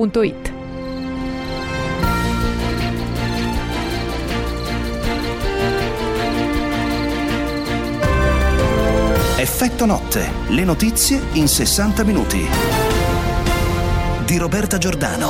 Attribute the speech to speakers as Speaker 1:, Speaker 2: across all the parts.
Speaker 1: radio2pod.it.
Speaker 2: Effetto notte, le notizie in 60 minuti. Di Roberta Giordano.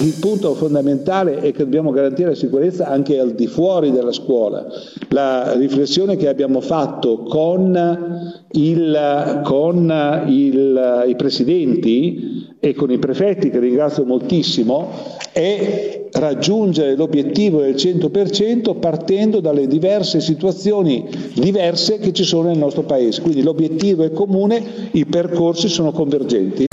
Speaker 3: Il punto fondamentale è che dobbiamo garantire la sicurezza anche al di fuori della scuola. La riflessione che abbiamo fatto con, il, con il, i presidenti e con i prefetti, che ringrazio moltissimo, è raggiungere l'obiettivo del 100% partendo dalle diverse situazioni diverse che ci sono nel nostro Paese. Quindi l'obiettivo è comune, i percorsi sono convergenti.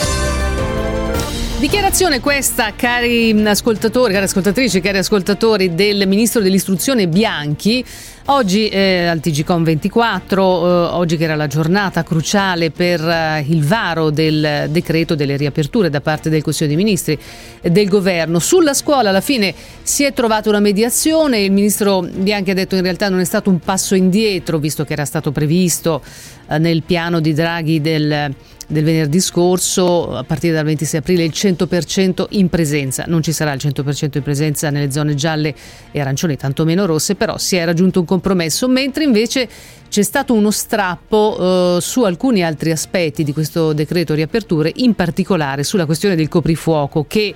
Speaker 1: Dichiarazione questa, cari ascoltatori, cari ascoltatrici, cari ascoltatori del Ministro dell'Istruzione Bianchi. Oggi eh, al TGCOM 24, eh, oggi che era la giornata cruciale per eh, il varo del decreto delle riaperture da parte del Consiglio dei Ministri del Governo. Sulla scuola alla fine si è trovata una mediazione, il Ministro Bianchi ha detto in realtà non è stato un passo indietro visto che era stato previsto eh, nel piano di Draghi del del venerdì scorso, a partire dal 26 aprile, il 100% in presenza. Non ci sarà il 100% in presenza nelle zone gialle e arancioni, tantomeno rosse, però si è raggiunto un compromesso, mentre invece c'è stato uno strappo eh, su alcuni altri aspetti di questo decreto riaperture, in particolare sulla questione del coprifuoco che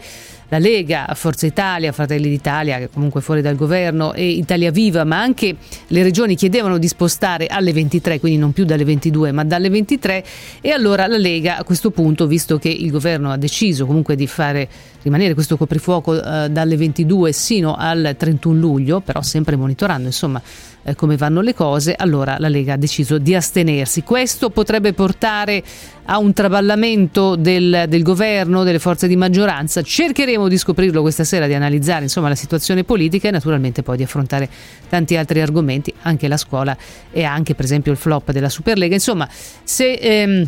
Speaker 1: la Lega, Forza Italia, Fratelli d'Italia, che comunque fuori dal governo, e Italia Viva, ma anche le regioni chiedevano di spostare alle 23, quindi non più dalle 22, ma dalle 23. E allora la Lega a questo punto, visto che il governo ha deciso comunque di fare rimanere questo coprifuoco eh, dalle 22 sino al 31 luglio, però sempre monitorando insomma eh, come vanno le cose, allora la Lega ha deciso di astenersi. Questo potrebbe portare a un traballamento del, del, governo, delle forze di maggioranza. Cercheremo di scoprirlo questa sera, di analizzare insomma, la situazione politica e naturalmente poi di affrontare tanti altri argomenti, anche la scuola e anche per esempio il flop della Superlega. Insomma, se... Ehm,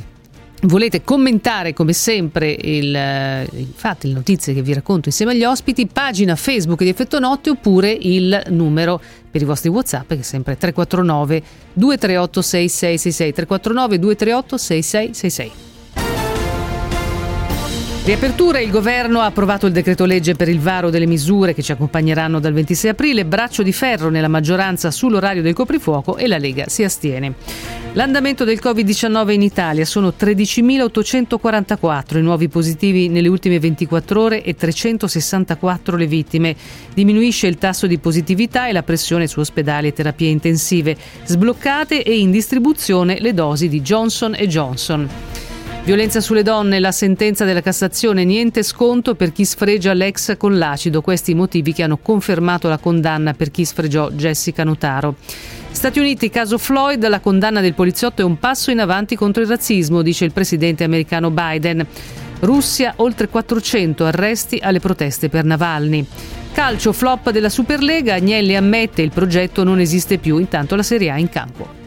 Speaker 1: Volete commentare come sempre il, eh, infatti, le notizie che vi racconto insieme agli ospiti, pagina Facebook di Effetto Notte oppure il numero per i vostri WhatsApp che è sempre 349 238 6666 349 238 6666. Riapertura, il governo ha approvato il decreto legge per il varo delle misure che ci accompagneranno dal 26 aprile, braccio di ferro nella maggioranza sull'orario del coprifuoco e la Lega si astiene. L'andamento del Covid-19 in Italia sono 13.844 i nuovi positivi nelle ultime 24 ore e 364 le vittime. Diminuisce il tasso di positività e la pressione su ospedali e terapie intensive, sbloccate e in distribuzione le dosi di Johnson Johnson. Violenza sulle donne, la sentenza della Cassazione, niente sconto per chi sfregia l'ex con l'acido. Questi i motivi che hanno confermato la condanna per chi sfregiò Jessica Notaro. Stati Uniti, caso Floyd, la condanna del poliziotto è un passo in avanti contro il razzismo, dice il presidente americano Biden. Russia, oltre 400 arresti alle proteste per Navalny. Calcio flop della Superlega, Agnelli ammette il progetto non esiste più, intanto la Serie A in campo.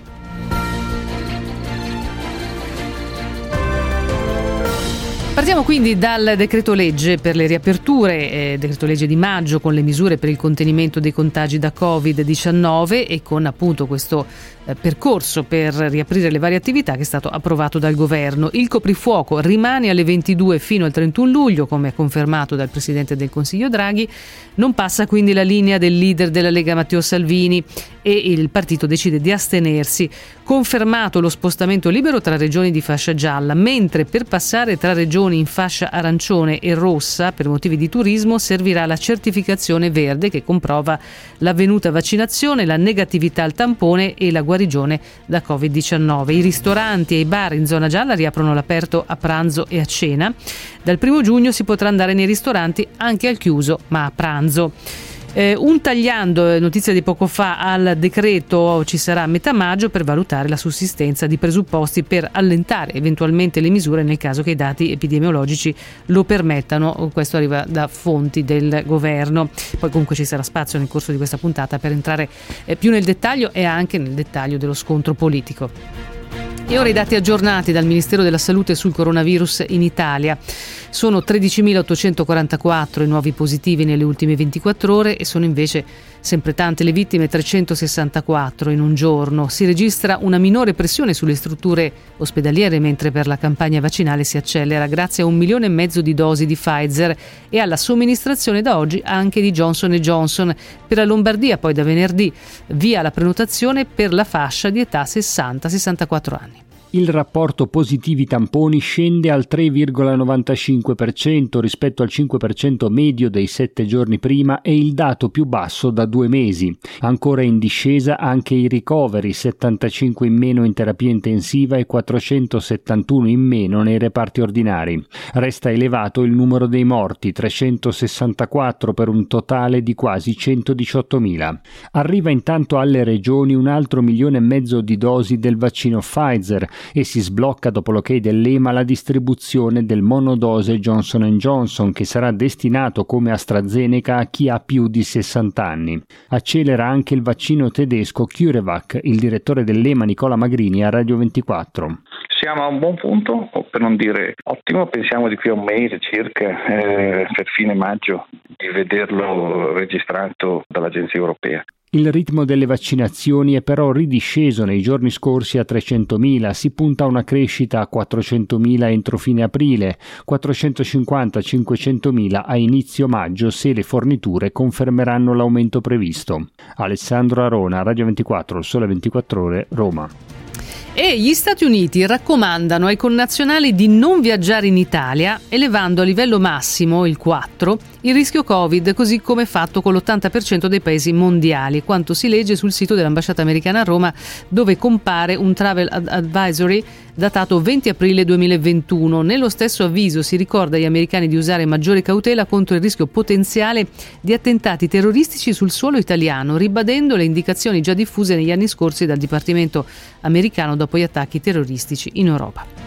Speaker 1: Partiamo quindi dal decreto legge per le riaperture, eh, decreto legge di maggio con le misure per il contenimento dei contagi da Covid-19 e con appunto questo percorso per riaprire le varie attività che è stato approvato dal governo. Il coprifuoco rimane alle 22 fino al 31 luglio, come confermato dal Presidente del Consiglio Draghi. Non passa quindi la linea del leader della Lega Matteo Salvini e il partito decide di astenersi. Confermato lo spostamento libero tra regioni di fascia gialla, mentre per passare tra regioni in fascia arancione e rossa per motivi di turismo servirà la certificazione verde che comprova l'avvenuta vaccinazione, la negatività al tampone e la guarigione guarigione da Covid-19. I ristoranti e i bar in zona gialla riaprono l'aperto a pranzo e a cena. Dal primo giugno si potrà andare nei ristoranti anche al chiuso, ma a pranzo. Eh, un tagliando, eh, notizia di poco fa, al decreto ci sarà a metà maggio per valutare la sussistenza di presupposti per allentare eventualmente le misure nel caso che i dati epidemiologici lo permettano. Questo arriva da fonti del governo. Poi comunque ci sarà spazio nel corso di questa puntata per entrare eh, più nel dettaglio e anche nel dettaglio dello scontro politico. E ora i dati aggiornati dal Ministero della Salute sul coronavirus in Italia. Sono 13.844 i nuovi positivi nelle ultime 24 ore e sono invece sempre tante le vittime, 364 in un giorno. Si registra una minore pressione sulle strutture ospedaliere mentre per la campagna vaccinale si accelera grazie a un milione e mezzo di dosi di Pfizer e alla somministrazione da oggi anche di Johnson Johnson. Per la Lombardia poi da venerdì via la prenotazione per la fascia di età 60-64 anni
Speaker 4: il rapporto positivi tamponi scende al 3,95% rispetto al 5% medio dei sette giorni prima e il dato più basso da due mesi. Ancora in discesa anche i ricoveri, 75 in meno in terapia intensiva e 471 in meno nei reparti ordinari. Resta elevato il numero dei morti, 364 per un totale di quasi 118.000. Arriva intanto alle regioni un altro milione e mezzo di dosi del vaccino Pfizer, e si sblocca dopo l'ok dell'EMA la distribuzione del monodose Johnson Johnson che sarà destinato come AstraZeneca a chi ha più di 60 anni. Accelera anche il vaccino tedesco CureVac, il direttore dell'EMA Nicola Magrini a Radio 24
Speaker 5: siamo a un buon punto, per non dire ottimo, pensiamo di qui a un mese circa, eh, per fine maggio, di vederlo registrato dall'Agenzia Europea.
Speaker 4: Il ritmo delle vaccinazioni è però ridisceso nei giorni scorsi a 300.000, si punta a una crescita a 400.000 entro fine aprile, 450-500.000 a inizio maggio se le forniture confermeranno l'aumento previsto. Alessandro Arona, Radio 24, Sole 24 Ore, Roma.
Speaker 1: E gli Stati Uniti raccomandano ai connazionali di non viaggiare in Italia, elevando a livello massimo, il 4, il rischio Covid, così come fatto con l'80% dei paesi mondiali, quanto si legge sul sito dell'ambasciata americana a Roma, dove compare un travel advisory datato 20 aprile 2021. Nello stesso avviso si ricorda agli americani di usare maggiore cautela contro il rischio potenziale di attentati terroristici sul suolo italiano, ribadendo le indicazioni già diffuse negli anni scorsi dal Dipartimento americano dopo gli attacchi terroristici in Europa.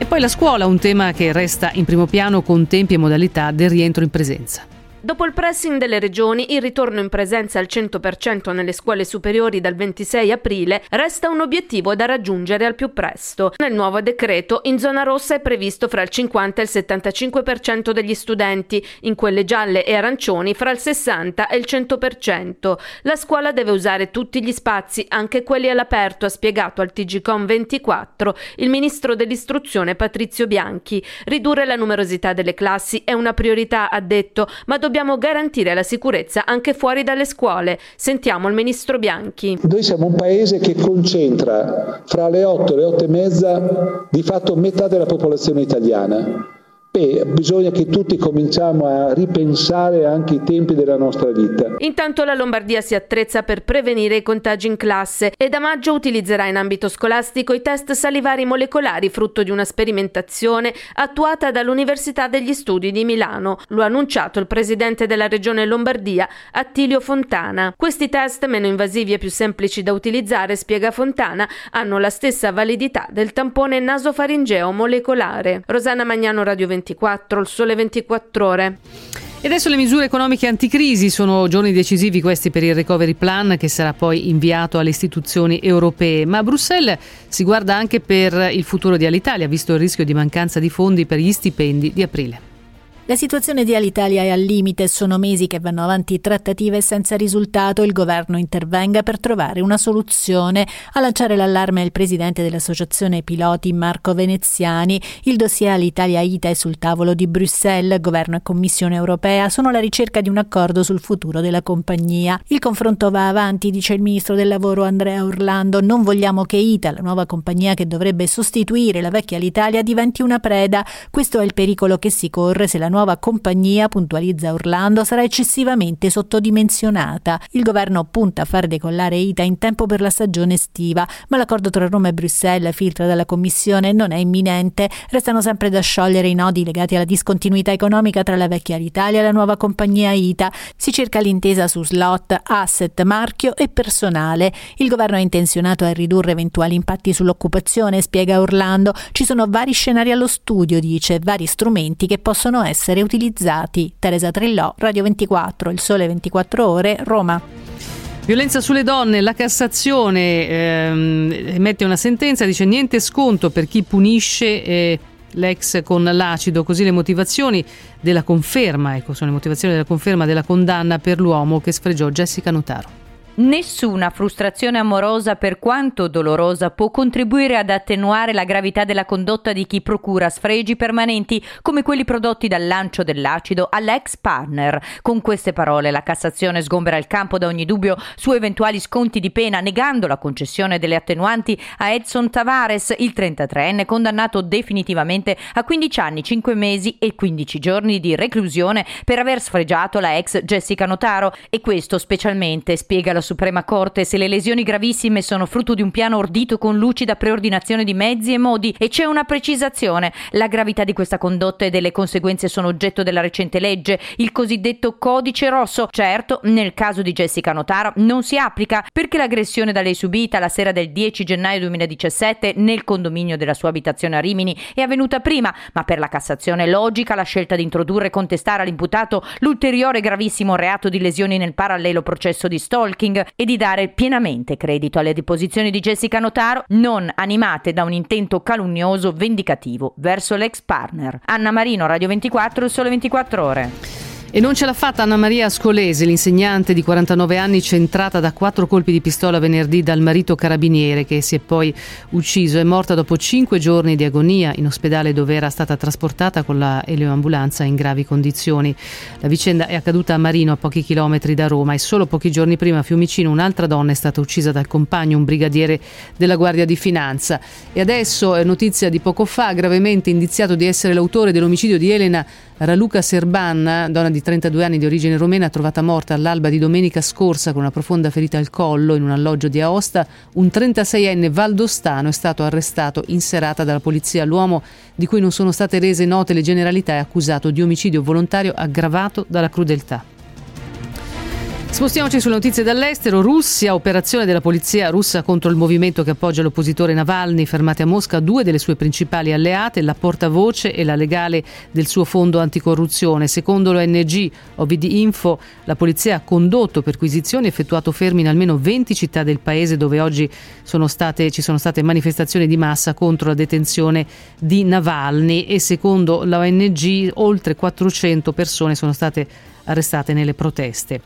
Speaker 1: E poi la scuola, un tema che resta in primo piano con tempi e modalità del rientro in presenza.
Speaker 6: Dopo il pressing delle regioni, il ritorno in presenza al 100% nelle scuole superiori dal 26 aprile resta un obiettivo da raggiungere al più presto. Nel nuovo decreto, in zona rossa è previsto fra il 50 e il 75% degli studenti, in quelle gialle e arancioni fra il 60 e il 100%. La scuola deve usare tutti gli spazi, anche quelli all'aperto, ha spiegato al TGCOM 24 il ministro dell'istruzione Patrizio Bianchi. Ridurre la numerosità delle classi è una priorità, ha detto, ma dobbiamo dobbiamo garantire la sicurezza anche fuori dalle scuole. Sentiamo il ministro Bianchi.
Speaker 3: Noi siamo un paese che concentra fra le 8 e le 8 e mezza di fatto metà della popolazione italiana Beh, bisogna che tutti cominciamo a ripensare anche i tempi della nostra vita.
Speaker 6: Intanto la Lombardia si attrezza per prevenire i contagi in classe e da maggio utilizzerà in ambito scolastico i test salivari molecolari frutto di una sperimentazione attuata dall'Università degli Studi di Milano. Lo ha annunciato il presidente della regione Lombardia, Attilio Fontana. Questi test, meno invasivi e più semplici da utilizzare, spiega Fontana, hanno la stessa validità del tampone nasofaringeo molecolare. Rosanna Magnano Radio 20 24, il sole 24 ore.
Speaker 1: E adesso le misure economiche anticrisi sono giorni decisivi questi per il recovery plan che sarà poi inviato alle istituzioni europee, ma Bruxelles si guarda anche per il futuro di Alitalia, visto il rischio di mancanza di fondi per gli stipendi di aprile.
Speaker 7: La situazione di Alitalia è al limite, sono mesi che vanno avanti trattative senza risultato. Il governo intervenga per trovare una soluzione. A lanciare l'allarme è il presidente dell'associazione piloti Marco Veneziani. Il dossier Alitalia ITA è sul tavolo di Bruxelles. Governo e Commissione europea sono alla ricerca di un accordo sul futuro della compagnia. Il confronto va avanti, dice il ministro del lavoro Andrea Orlando. Non vogliamo che ITA, la nuova compagnia che dovrebbe sostituire la vecchia Alitalia, diventi una preda. Questo è il pericolo che si corre se la nuova nuova compagnia, puntualizza Orlando, sarà eccessivamente sottodimensionata. Il governo punta a far decollare ITA in tempo per la stagione estiva, ma l'accordo tra Roma e Bruxelles, filtra dalla Commissione, non è imminente. Restano sempre da sciogliere i nodi legati alla discontinuità economica tra la vecchia Alitalia e la nuova compagnia ITA. Si cerca l'intesa su slot, asset, marchio e personale. Il governo è intenzionato a ridurre eventuali impatti sull'occupazione, spiega Orlando. Ci sono vari scenari allo studio, dice, vari strumenti che possono essere essere utilizzati. Teresa Trillò, Radio 24, Il Sole 24 Ore, Roma.
Speaker 1: Violenza sulle donne, la Cassazione ehm, emette una sentenza, dice niente sconto per chi punisce eh, l'ex con l'acido, così le motivazioni della conferma, ecco, sono le motivazioni della conferma della condanna per l'uomo che sfregiò Jessica Notaro.
Speaker 8: Nessuna frustrazione amorosa, per quanto dolorosa, può contribuire ad attenuare la gravità della condotta di chi procura sfregi permanenti come quelli prodotti dal lancio dell'acido all'ex partner. Con queste parole la Cassazione sgombera il campo da ogni dubbio su eventuali sconti di pena, negando la concessione delle attenuanti a Edson Tavares, il 33enne condannato definitivamente a 15 anni, 5 mesi e 15 giorni di reclusione per aver sfregiato la ex Jessica Notaro e questo specialmente spiega la Suprema Corte se le lesioni gravissime sono frutto di un piano ordito con lucida preordinazione di mezzi e modi e c'è una precisazione. La gravità di questa condotta e delle conseguenze sono oggetto della recente legge, il cosiddetto codice rosso. Certo, nel caso di Jessica Notaro non si applica perché l'aggressione da lei subita la sera del 10 gennaio 2017 nel condominio della sua abitazione a Rimini è avvenuta prima, ma per la Cassazione è logica la scelta di introdurre e contestare all'imputato l'ulteriore gravissimo reato di lesioni nel parallelo processo di stalking e di dare pienamente credito alle deposizioni di Jessica Notaro, non animate da un intento calunnioso vendicativo verso l'ex partner. Anna Marino, Radio 24, Sole 24 Ore.
Speaker 1: E non ce l'ha fatta Anna Maria Ascolese, l'insegnante di 49 anni centrata da quattro colpi di pistola venerdì dal marito carabiniere che si è poi ucciso. È morta dopo cinque giorni di agonia in ospedale dove era stata trasportata con la elioambulanza in gravi condizioni. La vicenda è accaduta a Marino, a pochi chilometri da Roma e solo pochi giorni prima a Fiumicino un'altra donna è stata uccisa dal compagno, un brigadiere della Guardia di Finanza. E adesso, è notizia di poco fa, gravemente indiziato di essere l'autore dell'omicidio di Elena Raluca Serban, donna di 32 anni di origine romena, trovata morta all'alba di domenica scorsa con una profonda ferita al collo in un alloggio di Aosta, un 36enne valdostano è stato arrestato in serata dalla polizia. L'uomo, di cui non sono state rese note le generalità, è accusato di omicidio volontario aggravato dalla crudeltà. Spostiamoci sulle notizie dall'estero. Russia, operazione della polizia russa contro il movimento che appoggia l'oppositore Navalny, fermate a Mosca due delle sue principali alleate, la portavoce e la legale del suo fondo anticorruzione. Secondo l'ONG OVD Info, la polizia ha condotto perquisizioni e effettuato fermi in almeno 20 città del paese dove oggi sono state, ci sono state manifestazioni di massa contro la detenzione di Navalny e secondo l'ONG oltre 400 persone sono state arrestate nelle proteste.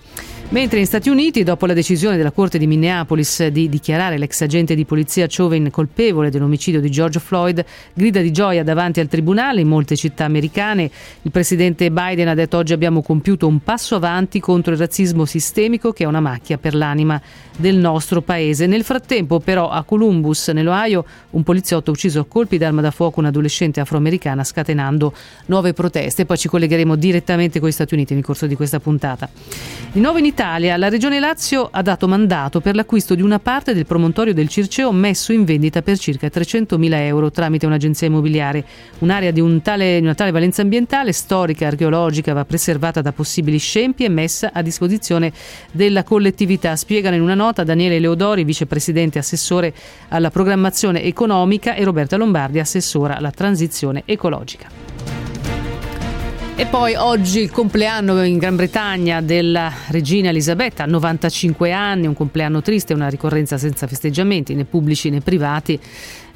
Speaker 1: Mentre negli Stati Uniti, dopo la decisione della Corte di Minneapolis di dichiarare l'ex agente di polizia Chauvin colpevole dell'omicidio di George Floyd, grida di gioia davanti al tribunale in molte città americane. Il presidente Biden ha detto oggi abbiamo compiuto un passo avanti contro il razzismo sistemico che è una macchia per l'anima del nostro paese. Nel frattempo, però, a Columbus, nell'Ohio, un poliziotto ha ucciso a colpi d'arma da fuoco un'adolescente afroamericana, scatenando nuove proteste. Poi ci collegheremo direttamente con gli Stati Uniti nel corso di questa puntata. Di nuovo in Italia, la Regione Lazio ha dato mandato per l'acquisto di una parte del promontorio del Circeo messo in vendita per circa 300.000 euro tramite un'agenzia immobiliare. Un'area di, un tale, di una tale valenza ambientale, storica, archeologica, va preservata da possibili scempi e messa a disposizione della collettività. Spiegano in una nota Daniele Leodori, vicepresidente assessore alla programmazione economica, e Roberta Lombardi, assessora alla transizione ecologica. E poi oggi il compleanno in Gran Bretagna della regina Elisabetta, 95 anni, un compleanno triste, una ricorrenza senza festeggiamenti né pubblici né privati,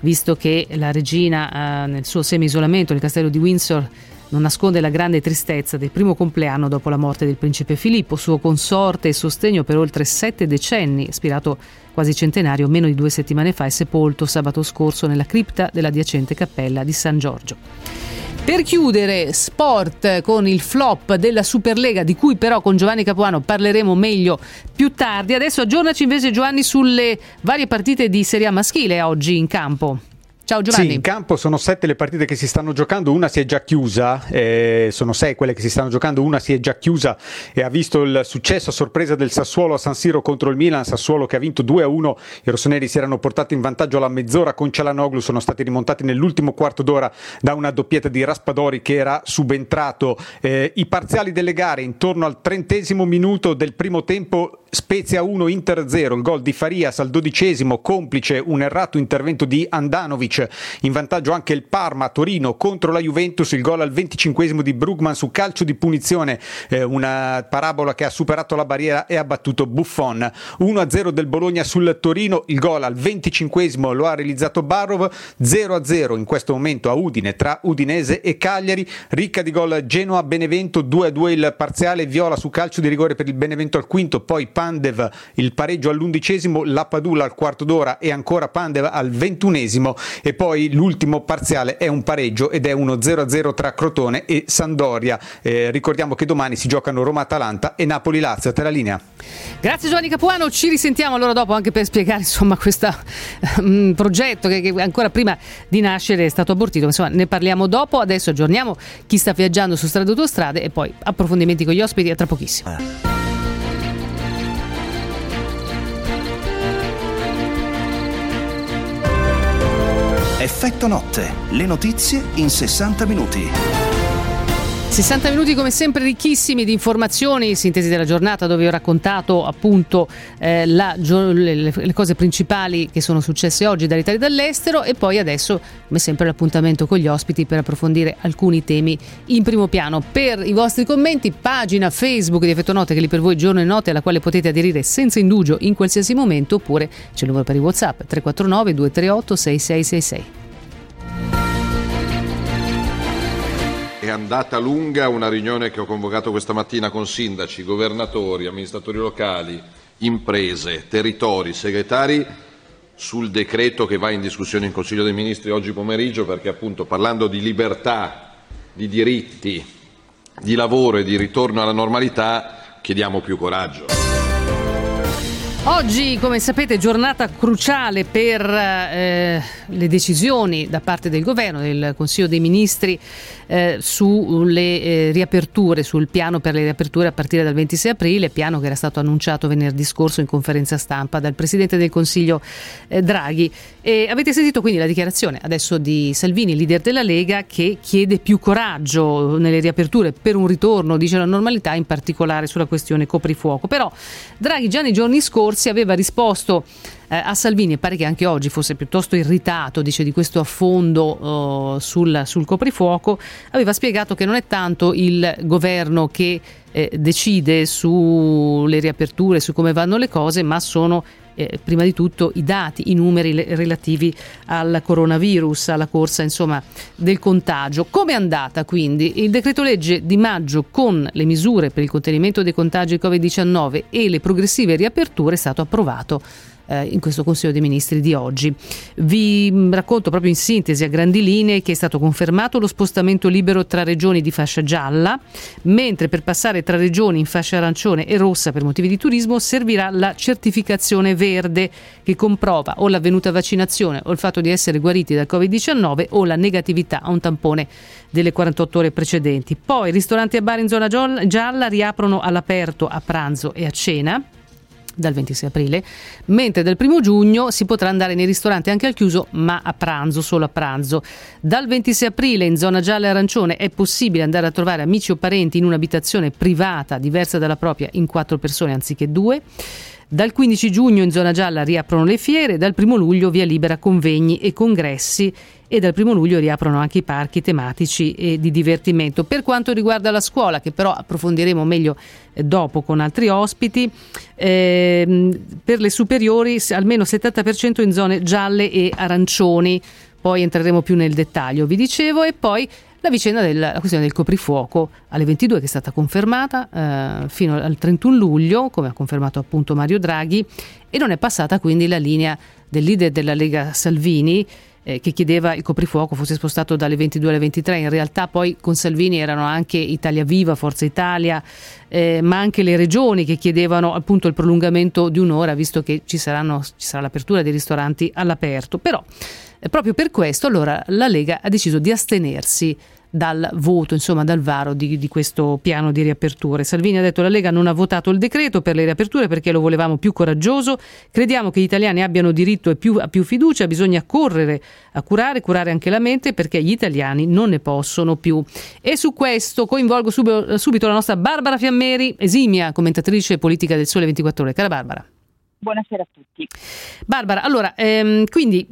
Speaker 1: visto che la regina eh, nel suo semi-isolamento nel castello di Windsor non nasconde la grande tristezza del primo compleanno dopo la morte del principe Filippo, suo consorte e sostegno per oltre sette decenni, ispirato quasi centenario meno di due settimane fa e sepolto sabato scorso nella cripta dell'adiacente cappella di San Giorgio. Per chiudere, sport con il flop della Superlega, di cui però con Giovanni Capuano parleremo meglio più tardi. Adesso aggiornaci invece Giovanni sulle varie partite di Serie A maschile oggi in campo. Ciao Giovanni.
Speaker 9: Sì, in campo sono sette le partite che si stanno giocando, una si è già chiusa, eh, sono sei quelle che si stanno giocando, una si è già chiusa e ha visto il successo a sorpresa del Sassuolo a San Siro contro il Milan, Sassuolo che ha vinto 2-1, i rossoneri si erano portati in vantaggio alla mezz'ora con Cialanoglu, sono stati rimontati nell'ultimo quarto d'ora da una doppietta di Raspadori che era subentrato. Eh, I parziali delle gare intorno al trentesimo minuto del primo tempo Spezia 1 Inter 0, il gol di Farias al dodicesimo, complice un errato intervento di Andanovic, in vantaggio anche il Parma Torino contro la Juventus, il gol al venticinquesimo di Brugman su calcio di punizione, eh, una parabola che ha superato la barriera e ha battuto Buffon. 1-0 del Bologna sul Torino, il gol al venticinquesimo lo ha realizzato Barov, 0-0 in questo momento a Udine tra Udinese e Cagliari, ricca di gol Genoa Benevento, 2-2 il parziale, viola su calcio di rigore per il Benevento al quinto, poi Pandev il pareggio all'undicesimo, la Padula al quarto d'ora e ancora Pandev al ventunesimo e poi l'ultimo parziale è un pareggio ed è uno 0-0 tra Crotone e Sandoria. Eh, ricordiamo che domani si giocano Roma-Atalanta e Napoli-Lazio. A te la linea.
Speaker 1: Grazie Giovanni Capuano, ci risentiamo allora dopo anche per spiegare insomma questo um, progetto che, che, ancora prima di nascere è stato abortito, insomma ne parliamo dopo, adesso aggiorniamo chi sta viaggiando su strade autostrade e poi approfondimenti con gli ospiti a tra pochissimo.
Speaker 2: Effetto notte, le notizie in 60 minuti.
Speaker 1: 60 minuti come sempre ricchissimi di informazioni, sintesi della giornata dove ho raccontato appunto eh, la, le, le, cose principali che sono successe oggi dall'Italia e dall'estero e poi adesso come sempre l'appuntamento con gli ospiti per approfondire alcuni temi in primo piano. Per i vostri commenti pagina Facebook di Effetto Note che lì per voi giorno e notte alla quale potete aderire senza indugio in qualsiasi momento oppure c'è il numero per i Whatsapp 349 238 6666.
Speaker 10: È andata lunga una riunione che ho convocato questa mattina con sindaci, governatori, amministratori locali, imprese, territori, segretari sul decreto che va in discussione in Consiglio dei Ministri oggi pomeriggio perché appunto parlando di libertà, di diritti, di lavoro e di ritorno alla normalità chiediamo più coraggio.
Speaker 1: Oggi, come sapete, giornata cruciale per eh, le decisioni da parte del governo, del Consiglio dei Ministri eh, sulle eh, riaperture, sul piano per le riaperture a partire dal 26 aprile, piano che era stato annunciato venerdì scorso in conferenza stampa dal Presidente del Consiglio eh, Draghi. E avete sentito quindi la dichiarazione adesso di Salvini, leader della Lega, che chiede più coraggio nelle riaperture per un ritorno, dice la normalità, in particolare sulla questione coprifuoco. Però Draghi già nei giorni scorsi Corsi aveva risposto eh, a Salvini e pare che anche oggi fosse piuttosto irritato, dice di questo affondo uh, sul, sul, coprifuoco, aveva spiegato che non è tanto il governo che eh, decide sulle riaperture, su come vanno le cose, ma sono eh, prima di tutto i dati, i numeri le, relativi al coronavirus, alla corsa insomma, del contagio. Come è andata quindi? Il decreto legge di maggio con le misure per il contenimento dei contagi Covid-19 e le progressive riaperture è stato approvato eh, in questo Consiglio dei Ministri di oggi. Vi mm, racconto proprio in sintesi a grandi linee che è stato confermato lo spostamento libero tra regioni di fascia gialla, mentre per passare tra regioni in fascia arancione e rossa per motivi di turismo servirà la certificazione verde che comprova o l'avvenuta vaccinazione o il fatto di essere guariti dal Covid-19 o la negatività a un tampone delle 48 ore precedenti. Poi ristoranti e bar in zona gialla riaprono all'aperto a pranzo e a cena dal 26 aprile, mentre dal 1 giugno si potrà andare nei ristoranti anche al chiuso, ma a pranzo, solo a pranzo. Dal 26 aprile in zona gialla e arancione è possibile andare a trovare amici o parenti in un'abitazione privata diversa dalla propria in quattro persone anziché due. Dal 15 giugno in zona gialla riaprono le fiere, dal 1 luglio via libera convegni e congressi e dal 1 luglio riaprono anche i parchi tematici e di divertimento. Per quanto riguarda la scuola, che però approfondiremo meglio eh, dopo con altri ospiti, ehm, per le superiori almeno 70% in zone gialle e arancioni, poi entreremo più nel dettaglio, vi dicevo, e poi la vicenda della questione del coprifuoco alle 22 che è stata confermata eh, fino al 31 luglio, come ha confermato appunto Mario Draghi, e non è passata quindi la linea del leader della Lega Salvini eh, che chiedeva il coprifuoco fosse spostato dalle 22 alle 23. In realtà poi con Salvini erano anche Italia Viva, Forza Italia, eh, ma anche le regioni che chiedevano appunto il prolungamento di un'ora, visto che ci, saranno, ci sarà l'apertura dei ristoranti all'aperto. Però proprio per questo allora la Lega ha deciso di astenersi dal voto, insomma dal varo di, di, questo piano di riaperture. Salvini ha detto la Lega non ha votato il decreto per le riaperture perché lo volevamo più coraggioso, crediamo che gli italiani abbiano diritto a più, a più fiducia, bisogna correre a curare, curare anche la mente perché gli italiani non ne possono più. E su questo coinvolgo subito, subito la nostra Barbara Fiammeri, esimia commentatrice politica del Sole 24 Ore. Cara Barbara.
Speaker 11: Buonasera a tutti.
Speaker 1: Barbara, allora, ehm, quindi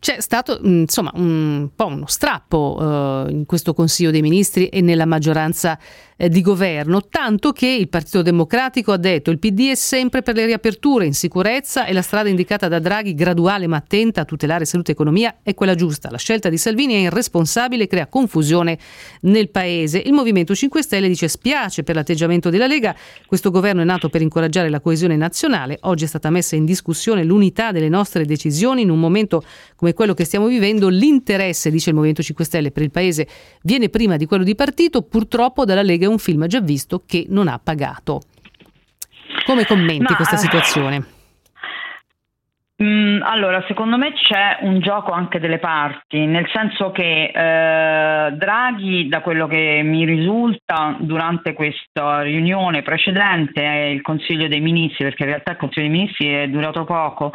Speaker 1: c'è stato insomma un po' uno strappo eh, in questo Consiglio dei Ministri e nella maggioranza eh, di governo, tanto che il Partito Democratico ha detto il PD è sempre per le riaperture in sicurezza e la strada indicata da Draghi, graduale ma attenta a tutelare salute e economia, è quella giusta. La scelta di Salvini è irresponsabile e crea confusione nel Paese. Il Movimento 5 Stelle dice spiace per l'atteggiamento della Lega, questo governo è nato per incoraggiare la coesione nazionale, oggi è stata messa in discussione l'unità delle nostre decisioni in un momento come quello che stiamo vivendo, l'interesse, dice il Movimento 5 Stelle, per il Paese viene prima di quello di partito, purtroppo dalla Lega un film già visto che non ha pagato. Come commenti
Speaker 11: Ma,
Speaker 1: questa situazione?
Speaker 11: Mm, allora, secondo me c'è un gioco anche delle parti, nel senso che eh, Draghi, da quello che mi risulta durante questa riunione precedente, il Consiglio dei Ministri, perché in realtà il Consiglio dei Ministri è durato poco,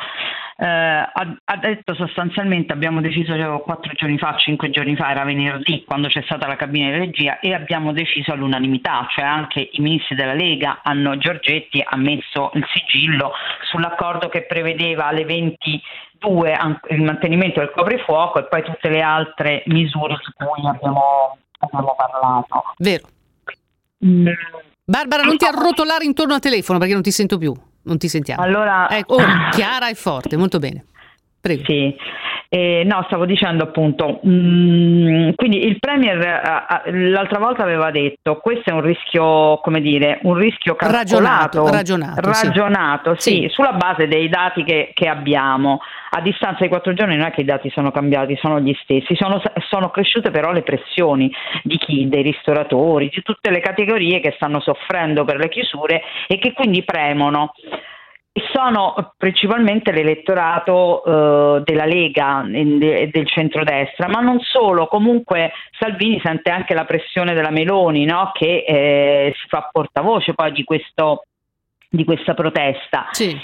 Speaker 11: eh, ha, ha, detto sostanzialmente abbiamo deciso quattro giorni fa, cinque giorni fa, era venerdì quando c'è stata la cabina di regia e abbiamo deciso all'unanimità, cioè anche i ministri della Lega hanno, Giorgetti ha messo il sigillo sull'accordo che prevedeva alle 22 il mantenimento del coprifuoco e poi tutte le altre misure su cui abbiamo, abbiamo parlato.
Speaker 1: Vero. Mm. Barbara, non ti arrotolare intorno al telefono perché non ti sento più non ti sentiamo.
Speaker 11: Allora,
Speaker 1: ecco, oh, chiara e forte, molto bene. Prego.
Speaker 11: Sì. Eh, no, stavo dicendo appunto, mh, mm, quindi il Premier uh, l'altra volta aveva detto questo è un rischio, come dire, un rischio
Speaker 1: calcolato, ragionato, ragionato,
Speaker 11: ragionato sì. sì. sulla base dei dati che, che, abbiamo. A distanza di quattro giorni non è che i dati sono cambiati, sono gli stessi, sono, sono cresciute però le pressioni di chi? Dei ristoratori, di tutte le categorie che stanno soffrendo per le chiusure e che quindi premono sono principalmente l'elettorato eh, della Lega e del centrodestra, ma non solo, comunque Salvini sente anche la pressione della Meloni no? che eh, si fa portavoce poi di, questo, di questa protesta.
Speaker 1: Sì.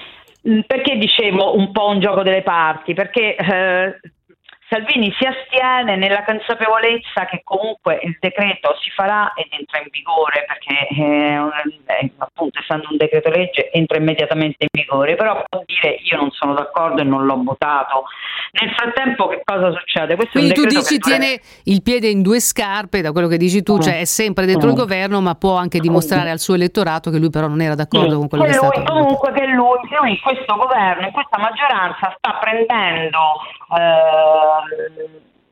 Speaker 11: Mm, perché dicevo un po' un gioco delle parti? Perché eh, Salvini si astiene nella consapevolezza che comunque il decreto si farà ed entra in vigore perché eh, eh, appunto essendo un decreto legge entra immediatamente in vigore, però può dire io non sono d'accordo e non l'ho votato. Nel frattempo che cosa succede?
Speaker 1: Questo Quindi tu dici tiene il piede in due scarpe, da quello che dici tu, mm. cioè è sempre dentro mm. il governo ma può anche dimostrare mm. al suo elettorato che lui però non era d'accordo mm. con quello che, che è stato.
Speaker 11: Comunque che lui, lui questo governo, in questa maggioranza sta prendendo... Eh,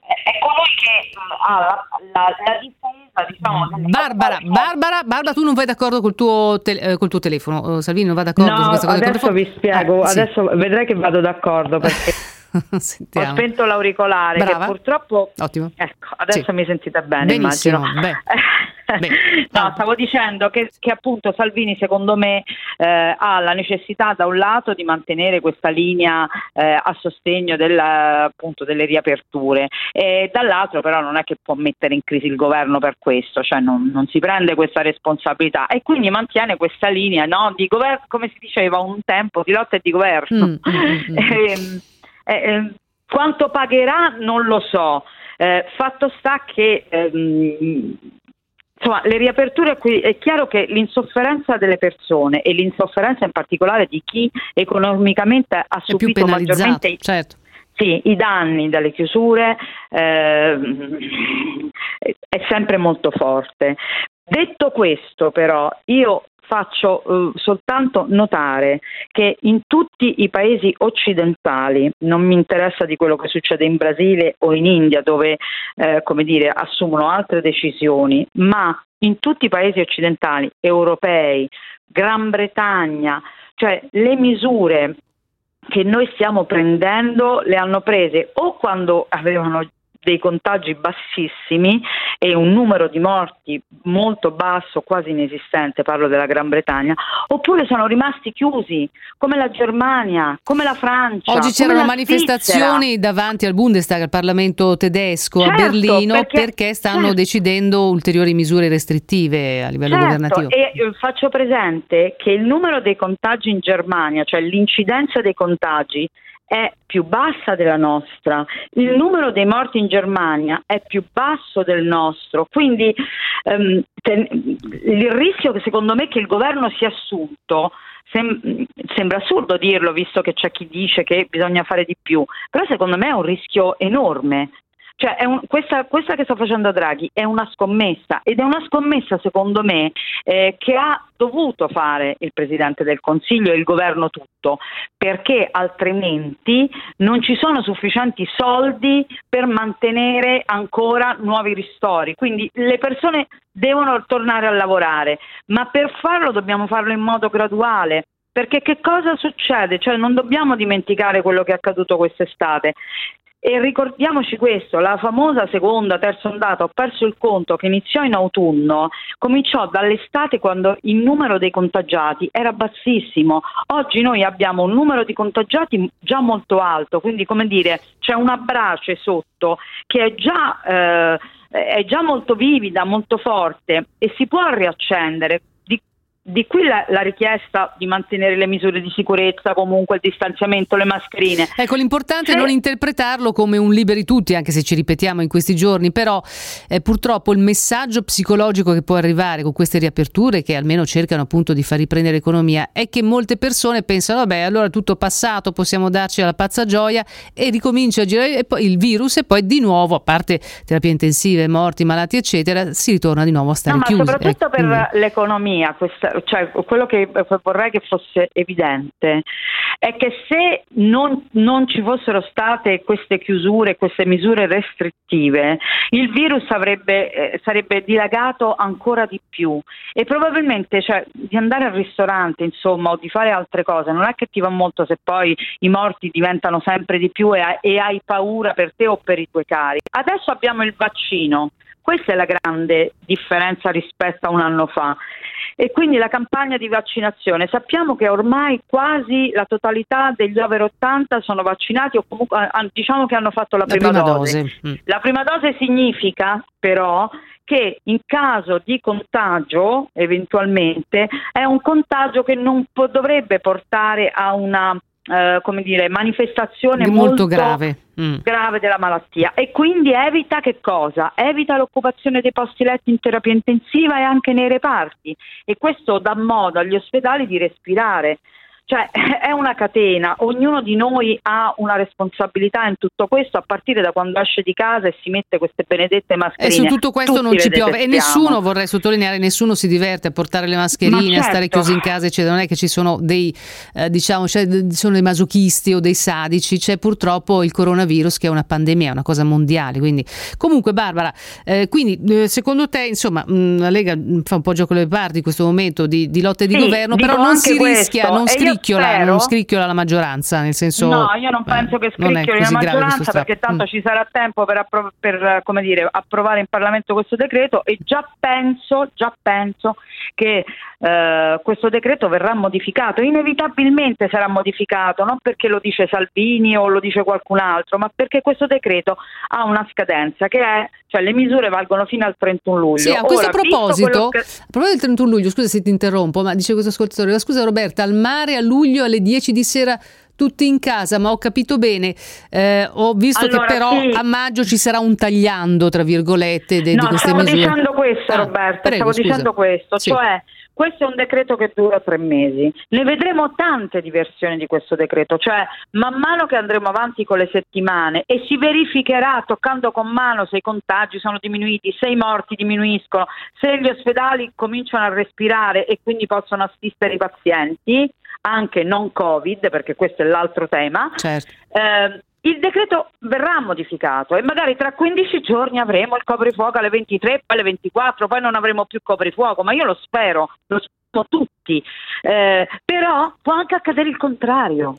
Speaker 11: è colui che ha la, la, la difesa diciamo,
Speaker 1: Barbara, Barbara, Barbara, tu non vai d'accordo col tuo, te, eh, col tuo telefono, uh, Salvini non va d'accordo
Speaker 11: no,
Speaker 1: su questa
Speaker 11: cosa? adesso vi spiego, ah, adesso sì. vedrai che vado d'accordo perché ho spento l'auricolare
Speaker 1: Brava.
Speaker 11: che purtroppo
Speaker 1: Ottimo.
Speaker 11: ecco, adesso sì. mi sentite bene
Speaker 1: Benissimo.
Speaker 11: immagino
Speaker 1: Beh.
Speaker 11: no, stavo dicendo che, che, appunto Salvini secondo me eh, ha la necessità da un lato di mantenere questa linea eh, a sostegno del, appunto, delle riaperture e dall'altro però non è che può mettere in crisi il governo per questo, cioè non, non si prende questa responsabilità e quindi mantiene questa linea no, di governo, come si diceva un tempo, di lotta e di governo. Mm, mm, mm. mm. Ehm, eh, eh, quanto pagherà non lo so. Eh, fatto sta che ehm, insomma, le riaperture qui è chiaro che l'insofferenza delle persone e l'insofferenza in particolare di chi economicamente ha subito maggiormente
Speaker 1: certo.
Speaker 11: sì, i danni dalle chiusure eh, è sempre molto forte. Detto questo, però, io faccio eh, soltanto notare che in tutti i paesi occidentali, non mi interessa di quello che succede in Brasile o in India dove eh, dire, assumono altre decisioni, ma in tutti i paesi occidentali, europei, Gran Bretagna, cioè le misure che noi stiamo prendendo le hanno prese o quando avevano dei contagi bassissimi e un numero di morti molto basso, quasi inesistente, parlo della Gran Bretagna, oppure sono rimasti chiusi, come la Germania, come la Francia.
Speaker 1: Oggi c'erano manifestazioni
Speaker 11: Svizzera.
Speaker 1: davanti al Bundestag, al Parlamento tedesco
Speaker 11: certo,
Speaker 1: a Berlino,
Speaker 11: perché,
Speaker 1: perché stanno
Speaker 11: certo.
Speaker 1: decidendo ulteriori misure restrittive a livello
Speaker 11: certo,
Speaker 1: governativo.
Speaker 11: E eh, faccio presente che il numero dei contagi in Germania, cioè l'incidenza dei contagi, è più bassa della nostra, il numero dei morti in Germania è più basso del nostro, quindi ehm, ten- il rischio che secondo me che il governo si è assunto sem- sembra assurdo dirlo visto che c'è chi dice che bisogna fare di più, però secondo me è un rischio enorme. Cioè, un, questa, questa, che sta facendo Draghi è una scommessa ed è una scommessa, secondo me, eh, che ha dovuto fare il Presidente del Consiglio e il governo tutto, perché altrimenti non ci sono sufficienti soldi per mantenere ancora nuovi ristori. Quindi le persone devono tornare a lavorare, ma per farlo dobbiamo farlo in modo graduale. Perché che cosa succede? Cioè non dobbiamo dimenticare quello che è accaduto quest'estate. E ricordiamoci questo, la famosa seconda, terza ondata, ho perso il conto, che iniziò in autunno, cominciò dall'estate quando il numero dei contagiati era bassissimo. Oggi noi abbiamo un numero di contagiati già molto alto, quindi come dire c'è una brace sotto che è già, eh, è già molto vivida, molto forte e si può riaccendere. Di qui la, la, richiesta di mantenere le misure di sicurezza, comunque il distanziamento, le mascherine.
Speaker 1: Ecco, l'importante è non interpretarlo come un liberi tutti, anche se ci ripetiamo in questi giorni, però eh, purtroppo il messaggio psicologico che può arrivare con queste riaperture, che almeno cercano appunto di far riprendere l'economia, è che molte persone pensano, vabbè, allora tutto passato, possiamo darci la pazza gioia e ricomincia a girare il virus e poi di nuovo, a parte terapie intensive, morti, malati, eccetera, si ritorna di nuovo a stare
Speaker 11: no,
Speaker 1: chiusi.
Speaker 11: Ma soprattutto
Speaker 1: ecco,
Speaker 11: per
Speaker 1: quindi...
Speaker 11: l'economia, questa cioè quello che vorrei che fosse evidente è che se non, non, ci fossero state queste chiusure, queste misure restrittive, il virus avrebbe, eh, sarebbe dilagato ancora di più e probabilmente cioè, di andare al ristorante insomma o di fare altre cose non è che ti va molto se poi i morti diventano sempre di più e, e hai paura per te o per i tuoi cari. Adesso abbiamo il vaccino. Questa è la grande differenza rispetto a un anno fa e quindi la campagna di vaccinazione. Sappiamo che ormai quasi la totalità degli over 80 sono vaccinati o comunque diciamo che hanno fatto la,
Speaker 1: la
Speaker 11: prima,
Speaker 1: prima
Speaker 11: dose.
Speaker 1: dose. Mm.
Speaker 11: La prima dose significa però che in caso di contagio eventualmente è un contagio che non po- dovrebbe portare a una eh, come dire, manifestazione
Speaker 1: molto,
Speaker 11: molto
Speaker 1: grave.
Speaker 11: Mm. grave della malattia e quindi evita che cosa? Evita l'occupazione dei posti letti in terapia intensiva e anche nei reparti e questo dà modo agli ospedali di respirare. Cioè è una catena, ognuno di noi ha una responsabilità in tutto questo a partire da quando esce di casa e si mette queste benedette mascherine.
Speaker 1: E su tutto questo
Speaker 11: Tutti
Speaker 1: non ci
Speaker 11: le
Speaker 1: piove e nessuno, vorrei sottolineare, nessuno si diverte a portare le mascherine,
Speaker 11: Ma
Speaker 1: a stare
Speaker 11: certo.
Speaker 1: chiusi in casa, eccetera. Non è che ci sono dei, eh, diciamo, cioè, sono dei masochisti o dei sadici, c'è purtroppo il coronavirus che è una pandemia, è una cosa mondiale. Quindi, comunque, Barbara, eh, quindi eh, secondo te, insomma, mh, la Lega mh, fa un po' gioco alle parti in questo momento di, di lotte di
Speaker 11: Sì,
Speaker 1: governo, però non si
Speaker 11: questo.
Speaker 1: rischia, non
Speaker 11: io
Speaker 1: scricchiola, non scricchiola la maggioranza, nel senso.
Speaker 11: No, io non
Speaker 1: eh,
Speaker 11: penso che
Speaker 1: non è
Speaker 11: scricchioli la maggioranza perché tanto
Speaker 1: Mm.
Speaker 11: ci sarà tempo per, appro- per, eh, come dire, approvare in Parlamento questo decreto e già penso, già penso che eh, questo decreto verrà modificato, inevitabilmente sarà modificato, non perché lo dice Salvini o lo dice qualcun altro, ma perché questo decreto ha una scadenza che è, cioè le misure valgono fino al 31 luglio.
Speaker 1: Sì, a questo
Speaker 11: Ora,
Speaker 1: proposito,
Speaker 11: che-
Speaker 1: a proposito del 31 luglio, scusa se ti interrompo, ma dice questo ascoltatore, "Ma scusa Roberta, al mare a luglio alle 10 di sera tutti in casa, ma ho capito bene, eh, ho visto
Speaker 11: Allora,
Speaker 1: che però
Speaker 11: sì.
Speaker 1: a maggio ci sarà un tagliando, tra virgolette, de- di
Speaker 11: no,
Speaker 1: queste
Speaker 11: stavo
Speaker 1: misure.
Speaker 11: dicendo questo,
Speaker 1: Ah,
Speaker 11: Roberta,
Speaker 1: prego,
Speaker 11: stavo
Speaker 1: scusa.
Speaker 11: dicendo questo,
Speaker 1: Sì.
Speaker 11: cioè questo è un decreto che dura tre mesi. Ne vedremo tante di versioni di questo decreto, cioè man mano che andremo avanti con le settimane e si verificherà toccando con mano se i contagi sono diminuiti, se i morti diminuiscono, se gli ospedali cominciano a respirare e quindi possono assistere i pazienti, anche non Covid, perché questo è l'altro tema.
Speaker 1: Certo.
Speaker 11: Eh, il decreto verrà modificato e magari tra 15 giorni avremo il coprifuoco alle 23, poi alle 24, poi non avremo più coprifuoco, ma io lo spero, lo spero tutti. Eh, però può anche accadere il contrario.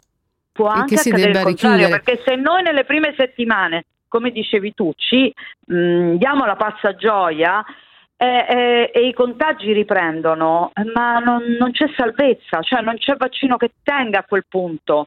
Speaker 11: Può
Speaker 1: E
Speaker 11: anche accadere il contrario,
Speaker 1: richiudere.
Speaker 11: perché se noi nelle prime settimane come dicevi tu, ci mh, diamo la pazza gioia e, e, e, i contagi riprendono, ma non, non, c'è salvezza, cioè non c'è vaccino che tenga a quel punto.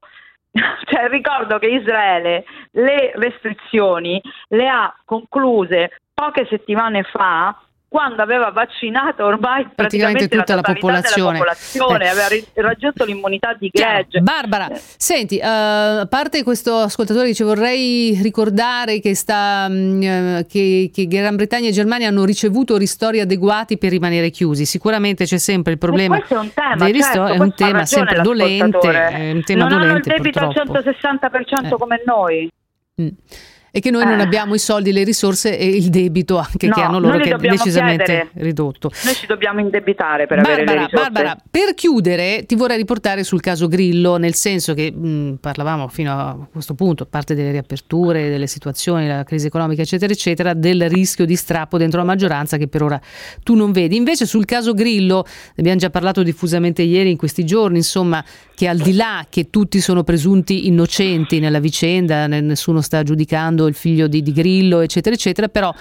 Speaker 11: cioè, ricordo che Israele le restrizioni le ha concluse poche settimane fa quando aveva vaccinato ormai praticamente, praticamente tutta la, la popolazione, popolazione eh. aveva raggiunto l'immunità di gregge.
Speaker 1: Barbara, eh. senti, uh, a parte questo ascoltatore che ci vorrei ricordare che, sta, uh, che, che, Gran Bretagna e Germania hanno ricevuto ristori adeguati per rimanere chiusi. Sicuramente c'è sempre il problema
Speaker 11: questo è un tema, dei ristori,
Speaker 1: certo, è un tema sempre dolente, è un tema
Speaker 11: non
Speaker 1: dolente,
Speaker 11: hanno il debito al 160% eh. come noi.
Speaker 1: Mm e che noi non eh. abbiamo i soldi, le risorse e il debito anche
Speaker 11: no,
Speaker 1: che hanno loro che è decisamente
Speaker 11: chiedere.
Speaker 1: ridotto.
Speaker 11: Noi ci dobbiamo indebitare per
Speaker 1: Barbara,
Speaker 11: avere le risorse.
Speaker 1: Barbara, per chiudere ti vorrei riportare sul caso Grillo, nel senso che mh, parlavamo fino a questo punto, a parte delle riaperture, delle situazioni, la crisi economica eccetera eccetera, del rischio di strappo dentro la maggioranza che per ora tu non vedi. Invece sul caso Grillo, ne abbiamo già parlato diffusamente ieri in questi giorni, insomma, che al di là che tutti sono presunti innocenti nella vicenda, nessuno sta giudicando il figlio di, di Grillo, eccetera, eccetera, però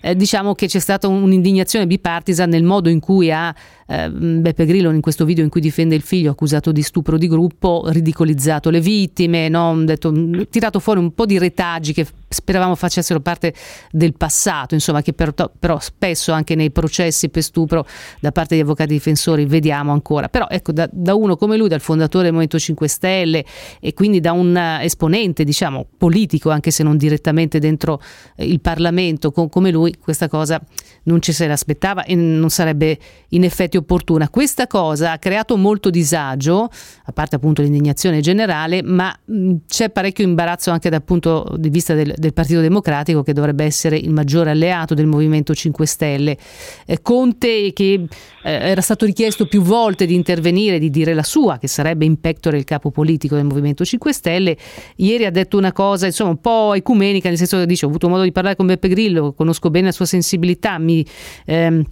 Speaker 1: eh, diciamo che c'è stata un'indignazione bipartisan nel modo in cui ha eh, Beppe Grillo in questo video in cui difende il figlio accusato di stupro di gruppo, ridicolizzato le vittime, no? Detto, tirato fuori un po' di retaggi che speravamo facessero parte del passato, insomma che però, però, spesso anche nei processi per stupro da parte degli avvocati difensori vediamo ancora. Però ecco, da, da uno come lui, dal fondatore del Movimento 5 Stelle e quindi da un esponente, diciamo, politico, anche se non direttamente dentro il Parlamento, con, come lui, questa cosa non ci se l'aspettava e non sarebbe in effetti opportuna. Questa cosa ha creato molto disagio, a parte appunto l'indignazione generale, ma mh, c'è parecchio imbarazzo anche dal punto di vista del, del, Partito Democratico che dovrebbe essere il maggiore alleato del Movimento 5 Stelle. Eh, Conte che eh, era stato richiesto più volte di intervenire, di dire la sua, che sarebbe in pectore il capo politico del Movimento 5 Stelle, ieri ha detto una cosa insomma un po' ecumenica, nel senso che dice ho avuto modo di parlare con Beppe Grillo, conosco bene la sua sensibilità, mi... Ehm,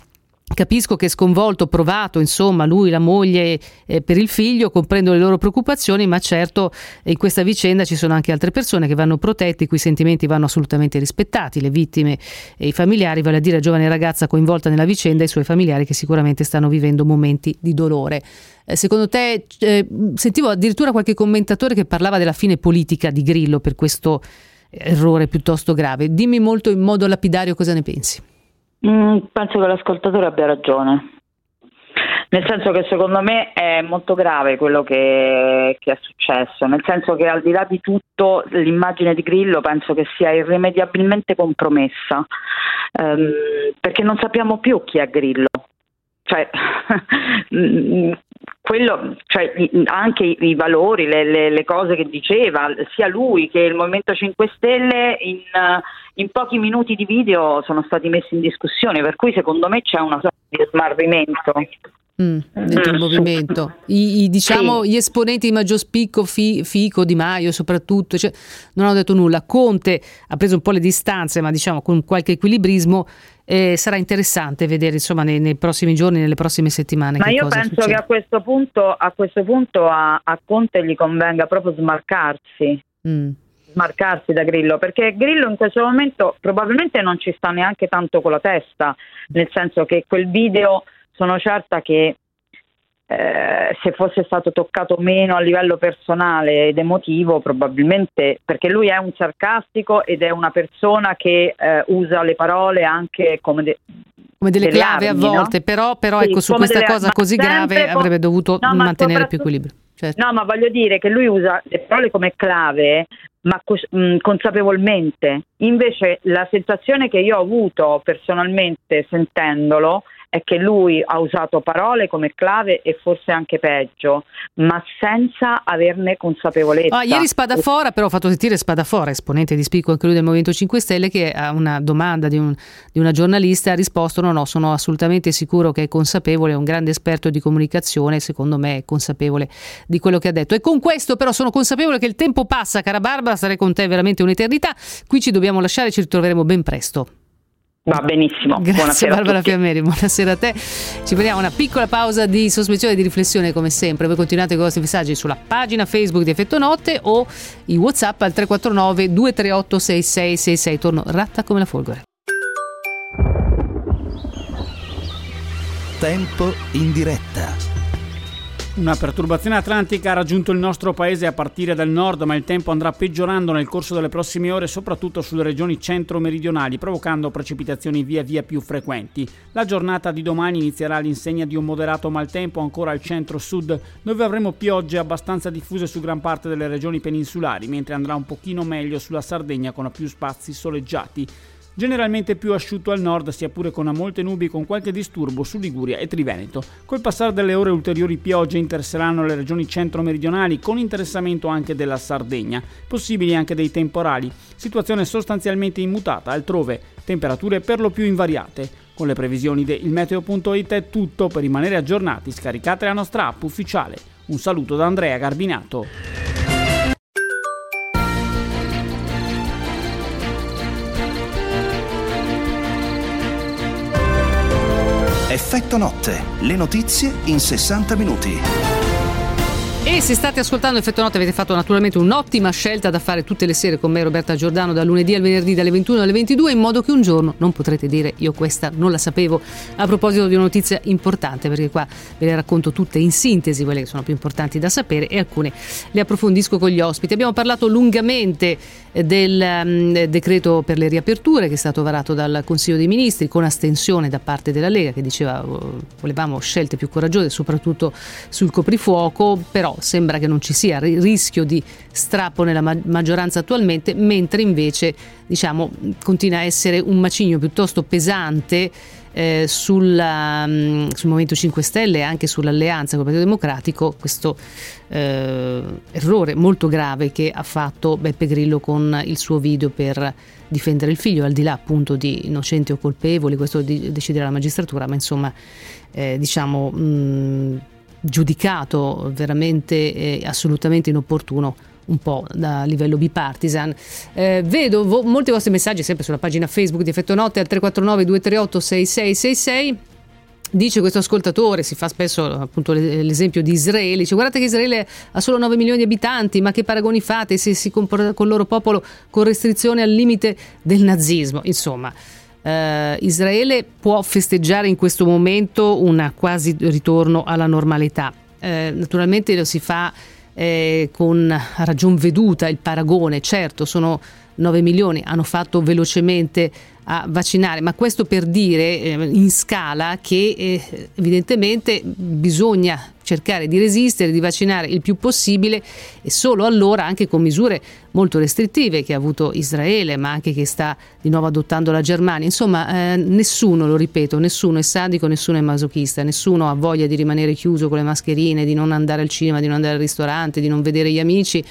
Speaker 1: Capisco che è sconvolto, provato, insomma, lui, la moglie eh, per il figlio, comprendo le loro preoccupazioni, ma certo in questa vicenda ci sono anche altre persone che vanno protette, i cui sentimenti vanno assolutamente rispettati, le vittime e i familiari, vale a dire la giovane ragazza coinvolta nella vicenda e i suoi familiari che sicuramente stanno vivendo momenti di dolore. Eh, secondo te, eh, sentivo addirittura qualche commentatore che parlava della fine politica di Grillo per questo errore piuttosto grave. Dimmi molto in modo lapidario cosa ne pensi.
Speaker 11: Mm, penso che l'ascoltatore abbia ragione. Nel senso che secondo me è molto grave quello che, che, è successo, nel senso che al di là di tutto l'immagine di Grillo penso che sia irrimediabilmente compromessa, ehm, perché non sappiamo più chi è Grillo. Cioè, quello, cioè, anche i, i valori, le, le, le, cose che diceva, sia lui che il Movimento 5 Stelle in, in, pochi minuti di video sono stati messi in discussione, per cui secondo me c'è una sorta di smarrimento.
Speaker 1: Mm, dentro il mm. movimento, I, i, diciamo sì. gli esponenti di maggior spicco, Fi, Fico, Di Maio soprattutto, cioè, non hanno detto nulla. Conte ha preso un po' le distanze, ma diciamo con qualche equilibrismo eh, sarà interessante vedere insomma nei, nei, prossimi giorni, nelle prossime settimane.
Speaker 11: Ma io penso
Speaker 1: succede.
Speaker 11: che a questo punto, a, questo punto a, a Conte gli convenga proprio smarcarsi. Mm smarcarsi da Grillo, perché Grillo in questo momento probabilmente non ci sta neanche tanto con la testa, nel senso che quel video sono certa che eh, se fosse stato toccato meno a livello personale ed emotivo, probabilmente perché lui è un sarcastico ed è una persona che eh, usa le parole anche come, de-
Speaker 1: come delle, delle clave armi, a volte, no? però, però sì, ecco, su questa delle, cosa così grave con... avrebbe dovuto no, mantenere più equilibrio.
Speaker 11: Certo. No, ma voglio dire che lui usa le parole come clave, ma cos- mh, consapevolmente. Invece la sensazione che io ho avuto personalmente sentendolo è che lui ha usato parole come clave e forse anche peggio, ma senza averne consapevolezza.
Speaker 1: Ah, ieri Spadafora, però ho fatto sentire Spadafora, esponente di spicco anche lui del Movimento 5 Stelle, che a una domanda di, un, di una giornalista ha risposto no, no, sono assolutamente sicuro che è consapevole, è un grande esperto di comunicazione, secondo me è consapevole di quello che ha detto. E con questo però sono consapevole che il tempo passa, cara Barbara, sarei con te veramente un'eternità, qui ci dobbiamo lasciare, ci ritroveremo ben presto.
Speaker 11: Va benissimo.
Speaker 1: Grazie
Speaker 11: buonasera
Speaker 1: Barbara Fiammeri, buonasera a te. Ci prendiamo una piccola pausa di sospensione e di riflessione come sempre. Voi continuate con i vostri messaggi sulla pagina Facebook di Effetto Notte o i WhatsApp al 349 238 6666. Torno ratta come la folgore.
Speaker 2: Tempo in diretta.
Speaker 12: Una perturbazione atlantica ha raggiunto il nostro paese a partire dal nord, ma il tempo andrà peggiorando nel corso delle prossime ore, soprattutto sulle regioni centro-meridionali, provocando precipitazioni via via più frequenti. La giornata di domani inizierà all'insegna di un moderato maltempo ancora al centro-sud, dove avremo piogge abbastanza diffuse su gran parte delle regioni peninsulari, mentre andrà un pochino meglio sulla Sardegna con più spazi soleggiati generalmente più asciutto al nord, sia pure con molte nubi con qualche disturbo su Liguria e Triveneto. Col passare delle ore ulteriori piogge interesseranno le regioni centro-meridionali, con interessamento anche della Sardegna, possibili anche dei temporali. Situazione sostanzialmente immutata altrove, temperature per lo più invariate. Con le previsioni di ilmeteo.it è tutto, per rimanere aggiornati scaricate la nostra app ufficiale. Un saluto da Andrea Garbinato.
Speaker 2: Effetto notte, le notizie in 60 minuti.
Speaker 1: E se state ascoltando Effetto Notte avete fatto naturalmente un'ottima scelta da fare tutte le sere con me Roberta Giordano dal lunedì al venerdì dalle 21 alle 22 in modo che un giorno non potrete dire io questa non la sapevo a proposito di una notizia importante perché qua ve le racconto tutte in sintesi quelle che sono più importanti da sapere e alcune le approfondisco con gli ospiti. Abbiamo parlato lungamente del um, decreto per le riaperture che è stato varato dal Consiglio dei Ministri con astensione da parte della Lega che diceva uh, volevamo scelte più coraggiose soprattutto sul coprifuoco però sembra che non ci sia rischio di strappo nella maggioranza attualmente, mentre invece diciamo, continua a essere un macigno piuttosto pesante eh, sulla, um, sul Movimento 5 Stelle e anche sull'alleanza con il Partito Democratico, questo eh, errore molto grave che ha fatto Beppe Grillo con il suo video per difendere il figlio, al di là appunto di innocenti o colpevoli, questo di, deciderà la magistratura, ma insomma eh, diciamo... Mh, giudicato veramente e assolutamente inopportuno un po' da livello bipartisan. Eh, vedo vo- molti vostri messaggi sempre sulla pagina Facebook di Effetto Notte al 349 238 6666. Dice questo ascoltatore, si fa spesso appunto l'esempio di Israele, dice guardate che Israele ha solo 9 milioni di abitanti, ma che paragoni fate se si comporta con il loro popolo con restrizione al limite del nazismo? Insomma, eh, Israele può festeggiare in questo momento un quasi ritorno alla normalità. Eh, naturalmente lo si fa eh, con ragion veduta il paragone, certo sono 9 milioni, hanno fatto velocemente a vaccinare, ma questo per dire eh, in scala che eh, evidentemente bisogna cercare di resistere, di vaccinare il più possibile e solo allora anche con misure molto restrittive che ha avuto Israele, ma anche che sta di nuovo adottando la Germania. Insomma, eh, nessuno, lo ripeto, nessuno è sadico, nessuno è masochista, nessuno ha voglia di rimanere chiuso con le mascherine, di non andare al cinema, di non andare al ristorante, di non vedere gli amici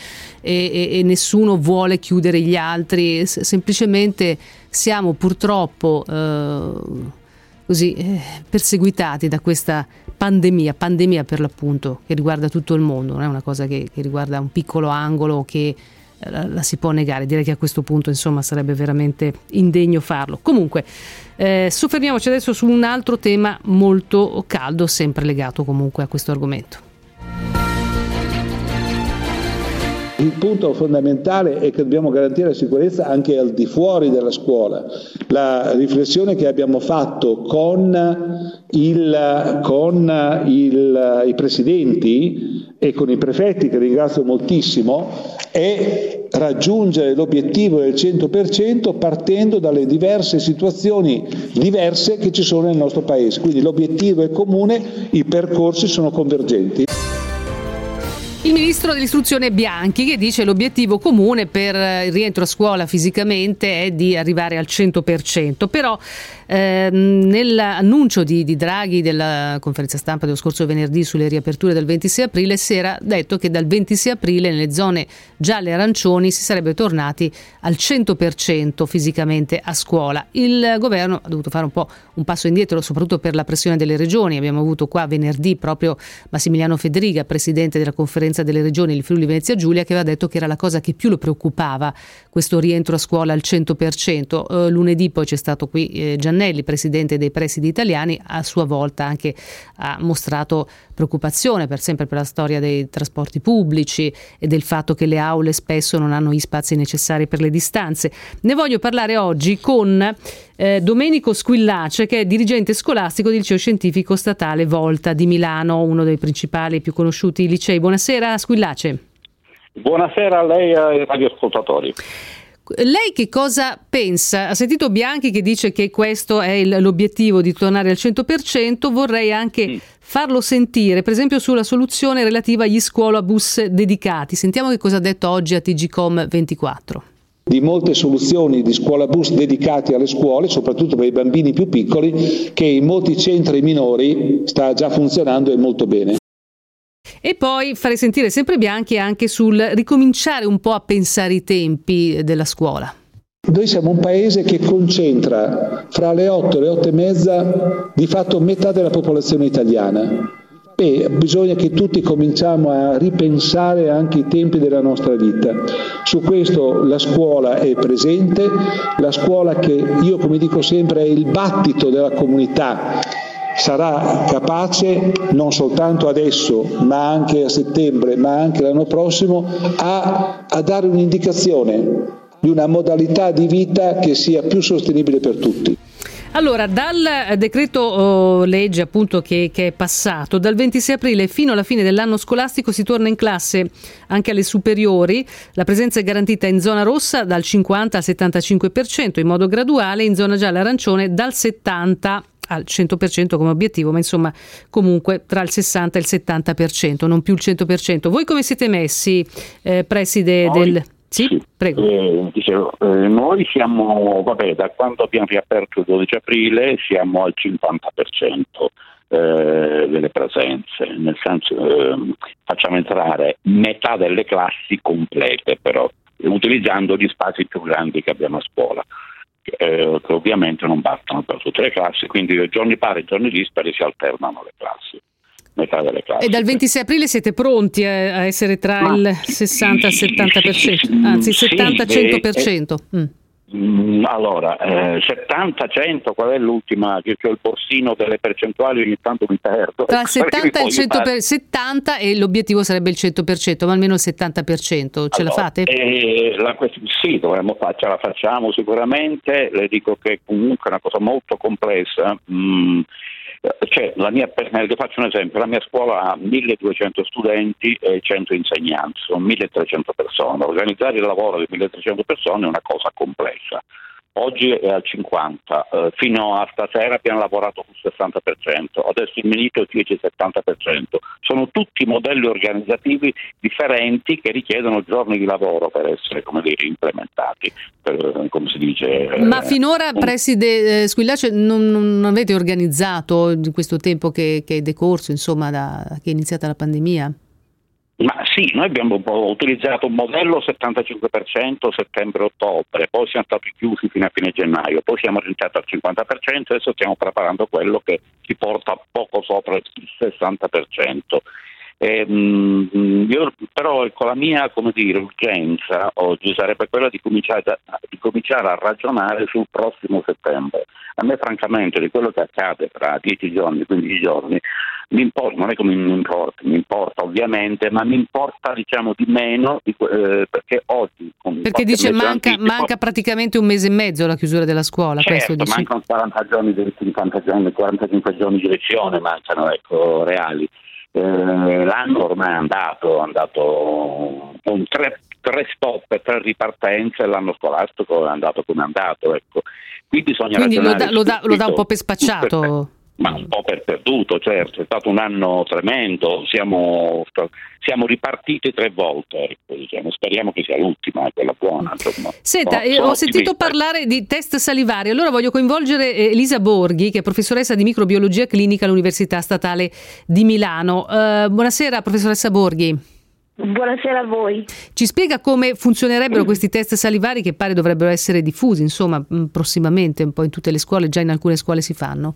Speaker 1: e, e, e nessuno vuole chiudere gli altri, S- semplicemente siamo purtroppo eh, così eh, perseguitati da questa pandemia, pandemia per l'appunto, che riguarda tutto il mondo, non è una cosa che, che riguarda un piccolo angolo che eh, la, la, si può negare. Direi che a questo punto insomma sarebbe veramente indegno farlo. Comunque, eh, soffermiamoci adesso su un altro tema molto caldo, sempre legato comunque a questo argomento.
Speaker 3: Il punto fondamentale è che dobbiamo garantire la sicurezza anche al di fuori della scuola. La riflessione che abbiamo fatto con, il, con il, i presidenti e con i prefetti, che ringrazio moltissimo, è raggiungere l'obiettivo del 100% partendo dalle diverse situazioni diverse che ci sono nel nostro Paese. Quindi l'obiettivo è comune, i percorsi sono convergenti.
Speaker 1: Il ministro dell'istruzione Bianchi che dice l'obiettivo comune per il rientro a scuola fisicamente è di arrivare al 100%, però eh, nell'annuncio di, di, Draghi della conferenza stampa dello scorso venerdì sulle riaperture del 26 aprile si era detto che dal 26 aprile nelle zone gialle e arancioni si sarebbe tornati al 100% fisicamente a scuola. Il governo ha dovuto fare un po' un passo indietro soprattutto per la pressione delle regioni. Abbiamo avuto qua venerdì proprio Massimiliano Federica, presidente della conferenza conferenza delle regioni il Friuli Venezia Giulia che aveva detto che era la cosa che più lo preoccupava questo rientro a scuola al 100%. Eh, lunedì poi c'è stato qui eh, Giannelli, presidente dei presidi italiani, a sua volta anche ha mostrato preoccupazione per sempre per la storia dei trasporti pubblici e del fatto che le aule spesso non hanno gli spazi necessari per le distanze. Ne voglio parlare oggi con eh, Domenico Squillace, che è dirigente scolastico del liceo scientifico statale Volta di Milano, uno dei principali e più conosciuti licei. Buonasera Squillace.
Speaker 13: Buonasera a lei e ai radioascoltatori.
Speaker 1: Lei che cosa pensa? Ha sentito Bianchi che dice che questo è il, l'obiettivo di tornare al 100%, vorrei anche mm. farlo sentire, per esempio sulla soluzione relativa agli scuolabus dedicati. Sentiamo che cosa ha detto oggi a TGCOM 24
Speaker 3: di molte soluzioni di scuola bus dedicati alle scuole, soprattutto per i bambini più piccoli, che in molti centri minori sta già funzionando e molto bene.
Speaker 1: E poi farei sentire sempre Bianchi anche sul ricominciare un po' a pensare i tempi della scuola.
Speaker 3: Noi siamo un paese che concentra fra le 8 e le 8 e mezza di fatto metà della popolazione italiana. E bisogna che tutti cominciamo a ripensare anche i tempi della nostra vita. Su questo la scuola è presente, la scuola che io come dico sempre è il battito della comunità sarà capace non soltanto adesso, ma anche a settembre, ma anche l'anno prossimo, a, a dare un'indicazione di una modalità di vita che sia più sostenibile per tutti.
Speaker 1: Allora, dal decreto oh, legge appunto che, che, è passato, dal 26 aprile fino alla fine dell'anno scolastico si torna in classe anche alle superiori. La presenza è garantita in zona rossa dal 50 al 75%, in modo graduale, in zona gialla arancione dal 70 al 100% come obiettivo, ma insomma comunque tra il 60 e il 70%, non più il 100%. Voi come siete messi, eh, preside noi, del...
Speaker 13: Sì, sì. prego. Eh, dicevo, eh, noi siamo, vabbè, da quando abbiamo riaperto il 12 aprile siamo al 50%. Eh, delle presenze, nel senso eh, facciamo entrare metà delle classi complete però, utilizzando gli spazi più grandi che abbiamo a scuola eh, che ovviamente non bastano per tutte le classi, quindi giorni pari e giorni dispari si alternano le classi. Metà delle classi.
Speaker 1: E dal 26 aprile siete pronti a, essere tra Ma, il 60 e il 70%, anzi sì, 70-100%?
Speaker 13: Eh, mm. Mm, allora, eh, 70-100, qual è l'ultima? Che ho il borsino delle percentuali, ogni tanto mi perdo.
Speaker 1: Tra il 70 e il 100%, per, 70 e l'obiettivo sarebbe il 100%, ma almeno il 70%. Ce allora, la fate?
Speaker 13: Eh, la, sì, dovremmo farcela, la facciamo sicuramente. Le dico che comunque è una cosa molto complessa. Mm, cioè, mia, le faccio un esempio, la mia scuola ha 1200 studenti e 100 insegnanti, sono 1300 persone. Organizzare il lavoro di 1300 persone è una cosa complessa oggi è al 50, eh, fino a stasera abbiamo lavorato sul 60%, adesso il Milito dice il 70%. Sono tutti modelli organizzativi differenti che richiedono giorni di lavoro per essere come dire, implementati, per, come si dice.
Speaker 1: Ma eh, finora, un... preside eh, Squillace, non, non, avete organizzato in questo tempo che, che è decorso, insomma, da, che è iniziata la pandemia?
Speaker 13: Ma sì, noi abbiamo utilizzato un modello 75% settembre-ottobre, poi siamo stati chiusi fino a fine gennaio, poi siamo rientrati al 50%, adesso stiamo preparando quello che ci porta poco sopra il 60%. Eh, io, però ecco, la mia dire, urgenza oggi sarebbe quella di cominciare, a, di cominciare, a ragionare sul prossimo settembre. A me francamente di quello che accade tra 10 giorni, 15 giorni, importa, non è come mi importa, mi importa ovviamente, ma mi importa diciamo di meno di, eh, perché oggi...
Speaker 1: Perché dice manca, manca praticamente un mese e mezzo alla chiusura della scuola.
Speaker 13: Certo, mancano 40 giorni, 50 giorni, 45 giorni di lezione, mancano ecco, reali. Eh, l'anno ormai è andato, è andato con tre, tre stop e tre ripartenze, l'anno scolastico è andato come è andato. Ecco. Qui bisogna
Speaker 1: Quindi lo dà, lo, dà, lo dà, un po' per spacciato
Speaker 13: ma un po' per perduto, certo, è stato un anno tremendo, siamo, siamo ripartiti tre volte, ecco, diciamo. speriamo che sia l'ultima, quella buona. Insomma.
Speaker 1: Senta, eh, ho sentito parlare di test salivari, allora voglio coinvolgere eh, Elisa Borghi, che è professoressa di microbiologia clinica all'Università Statale di Milano. Uh, buonasera, professoressa Borghi.
Speaker 14: Buonasera a voi.
Speaker 1: Ci spiega come funzionerebbero questi test salivari che pare dovrebbero essere diffusi, insomma, prossimamente, un po' in tutte le scuole, già in alcune scuole si fanno.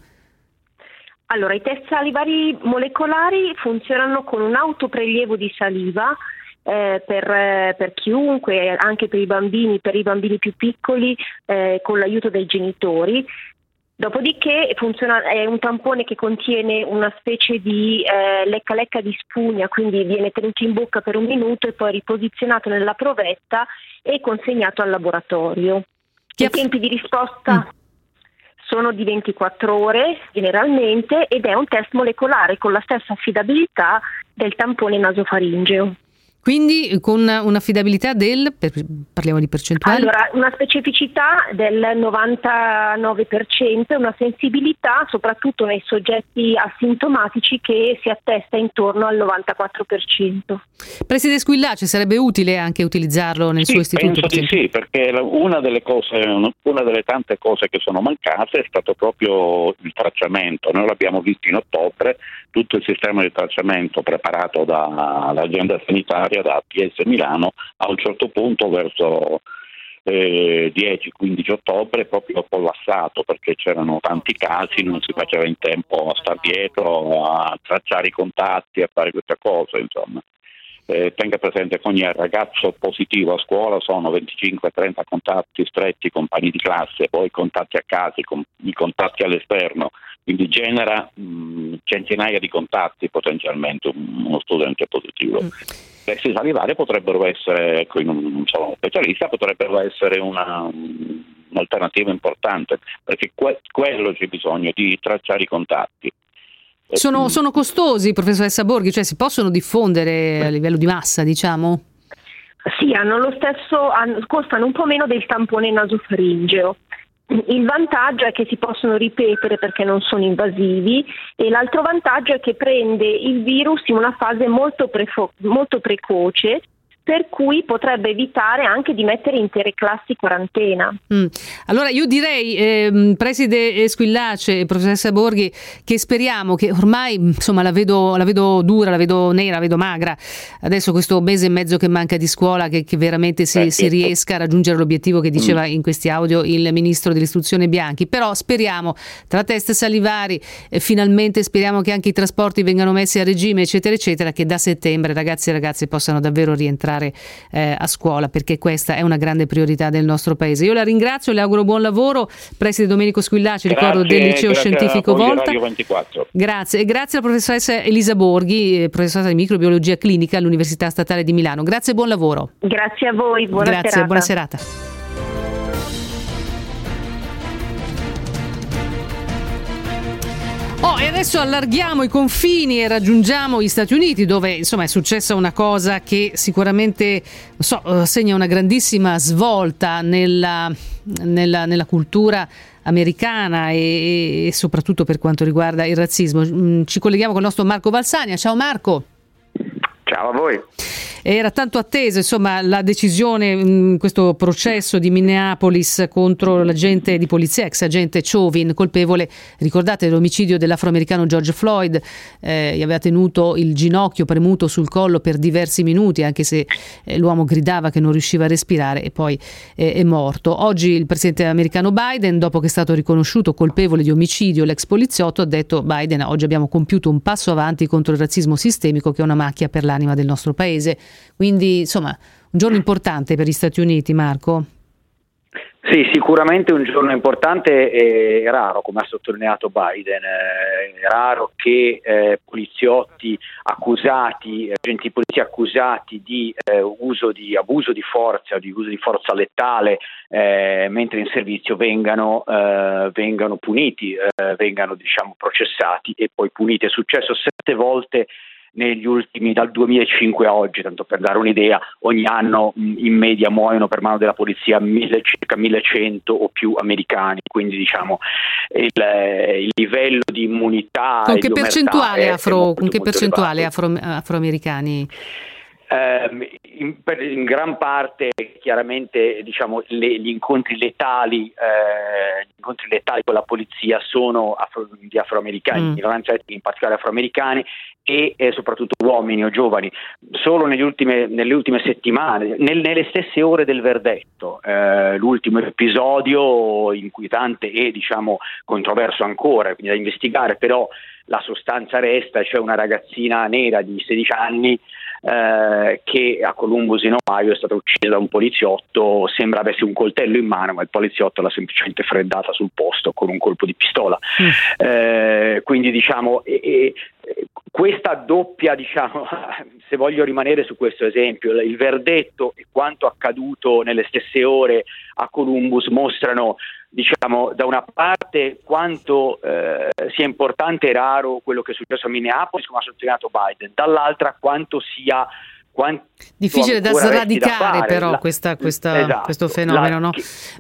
Speaker 14: Allora, i test salivari molecolari funzionano con un autoprelievo di saliva eh, per, eh, per, chiunque, anche per i bambini, per i bambini più piccoli, eh, con l'aiuto dei genitori. Dopodiché funziona, è un tampone che contiene una specie di eh, lecca lecca di spugna, quindi viene tenuto in bocca per un minuto e poi riposizionato nella provetta e consegnato al laboratorio. I tempi di risposta mm sono di 24 ore generalmente ed è un test molecolare con la stessa affidabilità del tampone nasofaringeo.
Speaker 1: Quindi con un'affidabilità del, parliamo di percentuali?
Speaker 14: Allora, una specificità del 99% e una sensibilità soprattutto nei soggetti asintomatici che si attesta intorno al 94%.
Speaker 1: Presidente Squillace, sarebbe utile anche utilizzarlo nel
Speaker 13: sì,
Speaker 14: suo
Speaker 13: istituto? Penso di sì, perché una delle, cose, una delle tante cose che sono mancate è stato proprio il tracciamento. Noi l'abbiamo visto in ottobre, tutto il sistema di tracciamento preparato dall'azienda sanitaria straordinaria da PS Milano a un certo punto verso eh, 10-15 ottobre proprio collassato perché c'erano tanti casi, non si faceva in tempo a star dietro, a tracciare i contatti, a fare queste cose, insomma. Eh, tenga presente che ogni ragazzo positivo a scuola sono 25-30 contatti stretti, compagni di classe, poi contatti a casa, i contatti all'esterno, quindi genera mh, centinaia di contatti potenzialmente uno studente positivo. Mm testi salivari potrebbero essere, ecco, non sono un specialista, potrebbero essere una, un'alternativa importante, perché que- quello c'è bisogno di tracciare i contatti.
Speaker 1: Sono, sono costosi, professoressa Borghi, cioè si possono diffondere a livello di massa, diciamo?
Speaker 14: Sì, hanno lo stesso, hanno, costano un po' meno del tampone nasofaringeo. Il vantaggio è che si possono ripetere perché non sono invasivi e l'altro vantaggio è che prende il virus in una fase molto, prefo- molto precoce per cui potrebbe evitare anche di mettere intere classi in quarantena.
Speaker 1: Mm. Allora io direi, eh, preside Squillace e professoressa Borghi, che speriamo che ormai insomma la vedo, la vedo, dura, la vedo nera, la vedo magra, adesso questo mese e mezzo che manca di scuola, che, che veramente si, eh, si, riesca a raggiungere l'obiettivo che diceva mm. in questi audio il ministro dell'istruzione Bianchi, però speriamo tra test salivari, eh, finalmente speriamo che anche i trasporti vengano messi a regime, eccetera, eccetera, che da settembre ragazzi e ragazze possano davvero rientrare tornare eh, a scuola perché questa è una grande priorità del nostro paese. Io la ringrazio, le auguro buon lavoro. Preside Domenico Squillaci, ricordo del liceo scientifico Volta. Grazie e grazie alla professoressa Elisa Borghi, eh, professoressa di microbiologia clinica all'Università Statale di Milano. Grazie e buon lavoro.
Speaker 14: Grazie a voi, buona
Speaker 1: grazie,
Speaker 14: serata.
Speaker 1: buona serata. Oh, e adesso allarghiamo i confini e raggiungiamo gli Stati Uniti, dove insomma è successa una cosa che sicuramente so, eh, segna una grandissima svolta nella, nella, nella cultura americana e, e, soprattutto per quanto riguarda il razzismo. Mm, ci colleghiamo con il nostro Marco Valsania. Ciao Marco.
Speaker 15: Ciao a voi.
Speaker 1: Era tanto attesa insomma, la decisione in questo processo di Minneapolis contro l'agente di polizia, ex agente Chauvin, colpevole, ricordate, dell'omicidio dell'afroamericano George Floyd, eh, gli aveva tenuto il ginocchio premuto sul collo per diversi minuti, anche se eh, l'uomo gridava che non riusciva a respirare e poi eh, è morto. Oggi il presidente americano Biden, dopo che è stato riconosciuto colpevole di omicidio l'ex poliziotto, ha detto Biden, oggi abbiamo compiuto un passo avanti contro il razzismo sistemico che è una macchia per l'anima del nostro paese. Quindi, insomma, un giorno importante per gli Stati Uniti, Marco.
Speaker 15: Sì, sicuramente un giorno importante e raro, come ha sottolineato Biden, eh, è raro che eh, poliziotti accusati, agenti di accusati di eh, uso di abuso di forza di uso di forza letale eh, mentre in servizio vengano, eh, vengano puniti, eh, vengano diciamo, processati e poi puniti. È successo sette volte negli ultimi dal 2005 a oggi, tanto per dare un'idea, ogni anno in media muoiono per mano della polizia mille, circa 1100 o più americani, quindi diciamo il, il livello di immunità
Speaker 1: con che percentuale, afro, molto, con che percentuale afro, afroamericani?
Speaker 15: Eh, in, in, gran parte chiaramente diciamo, le, gli, incontri letali, eh, gli incontri letali con la polizia sono afro, di afroamericani, mm. in particolare afroamericani e eh, soprattutto uomini o giovani. Solo ultime, nelle ultime settimane, nel, nelle stesse ore del verdetto, eh, l'ultimo episodio inquietante e diciamo controverso ancora, quindi da investigare, però la sostanza resta, cioè una ragazzina nera di 16 anni eh, che a Columbus in Ohio è stata uccisa da un poliziotto, sembra avesse un coltello in mano, ma il poliziotto l'ha semplicemente freddata sul posto con un colpo di pistola. Mm. Eh, quindi diciamo, e, e, questa doppia, diciamo, se voglio rimanere su questo esempio, il verdetto e quanto accaduto nelle stesse ore a Columbus mostrano diciamo, da una parte quanto eh, sia importante e raro quello che è successo a Minneapolis, come ha sottolineato Biden, dall'altra quanto sia quanto
Speaker 1: difficile da sradicare da però questa, questa, esatto, questo fenomeno. La, no?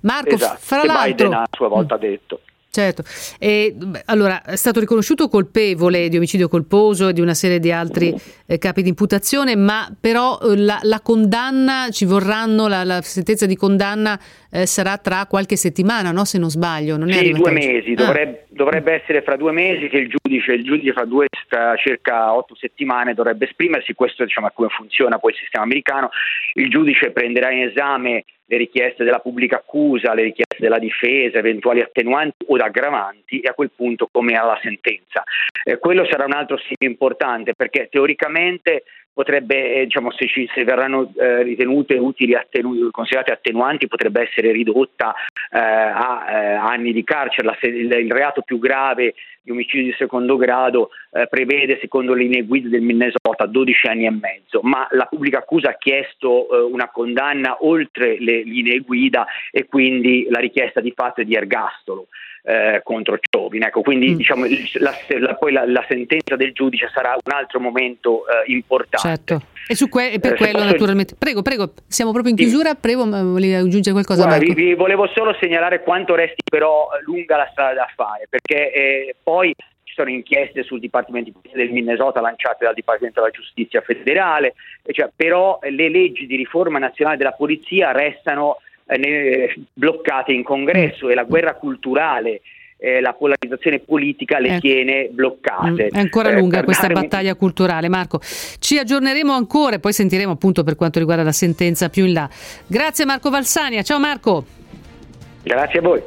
Speaker 1: Marco,
Speaker 15: esatto,
Speaker 1: fra l'altro,
Speaker 15: Biden a sua volta ha detto.
Speaker 1: Certo, e, allora è stato riconosciuto colpevole di omicidio colposo e di una serie di altri eh, capi di imputazione, ma però eh, la, la, condanna, ci vorranno, la, la sentenza di condanna eh, sarà tra qualche settimana, no? se non sbaglio. Non
Speaker 15: sì, due mesi, ah. dovrebbe, dovrebbe, essere fra due mesi che il giudice, il giudice fra, due, fra circa otto settimane dovrebbe esprimersi, questo diciamo, è come funziona poi il sistema americano, il giudice prenderà in esame le richieste della pubblica accusa, le richieste della difesa, eventuali attenuanti o aggravanti e a quel punto come alla sentenza. Eh, quello sarà un altro segno importante perché teoricamente potrebbe, eh, diciamo, se, ci, se verranno eh, ritenute utili, attenu- considerate attenuanti, potrebbe essere ridotta eh, a eh, anni di carcere. La, il, il, reato più grave di omicidio di secondo grado eh, prevede, secondo le linee guida del Minnesota, 12 anni e mezzo, ma la pubblica accusa ha chiesto eh, una condanna oltre le linee guida e quindi la richiesta di fatto è di ergastolo eh, contro Ciovin. Ecco, quindi mm. diciamo, la, la, poi la, la, sentenza del giudice sarà un altro momento eh, importante.
Speaker 1: Certo. E, su que- e per eh, quello posso... naturalmente. Prego, prego, siamo proprio in chiusura, prego, volevi aggiungere qualcosa?
Speaker 15: Guarda, vi, vi, volevo solo segnalare quanto resti però lunga la strada da fare, perché eh, poi ci sono inchieste sul Dipartimento del Minnesota lanciate dal Dipartimento della Giustizia federale, cioè, però le leggi di riforma nazionale della polizia restano eh, bloccate in congresso e la guerra culturale eh, la polarizzazione politica le eh. tiene bloccate.
Speaker 1: Mm, è ancora lunga eh, questa battaglia culturale, Marco. Ci aggiorneremo ancora e poi sentiremo appunto per quanto riguarda la sentenza più in là. Grazie Marco Valsania, ciao Marco.
Speaker 15: Grazie a voi.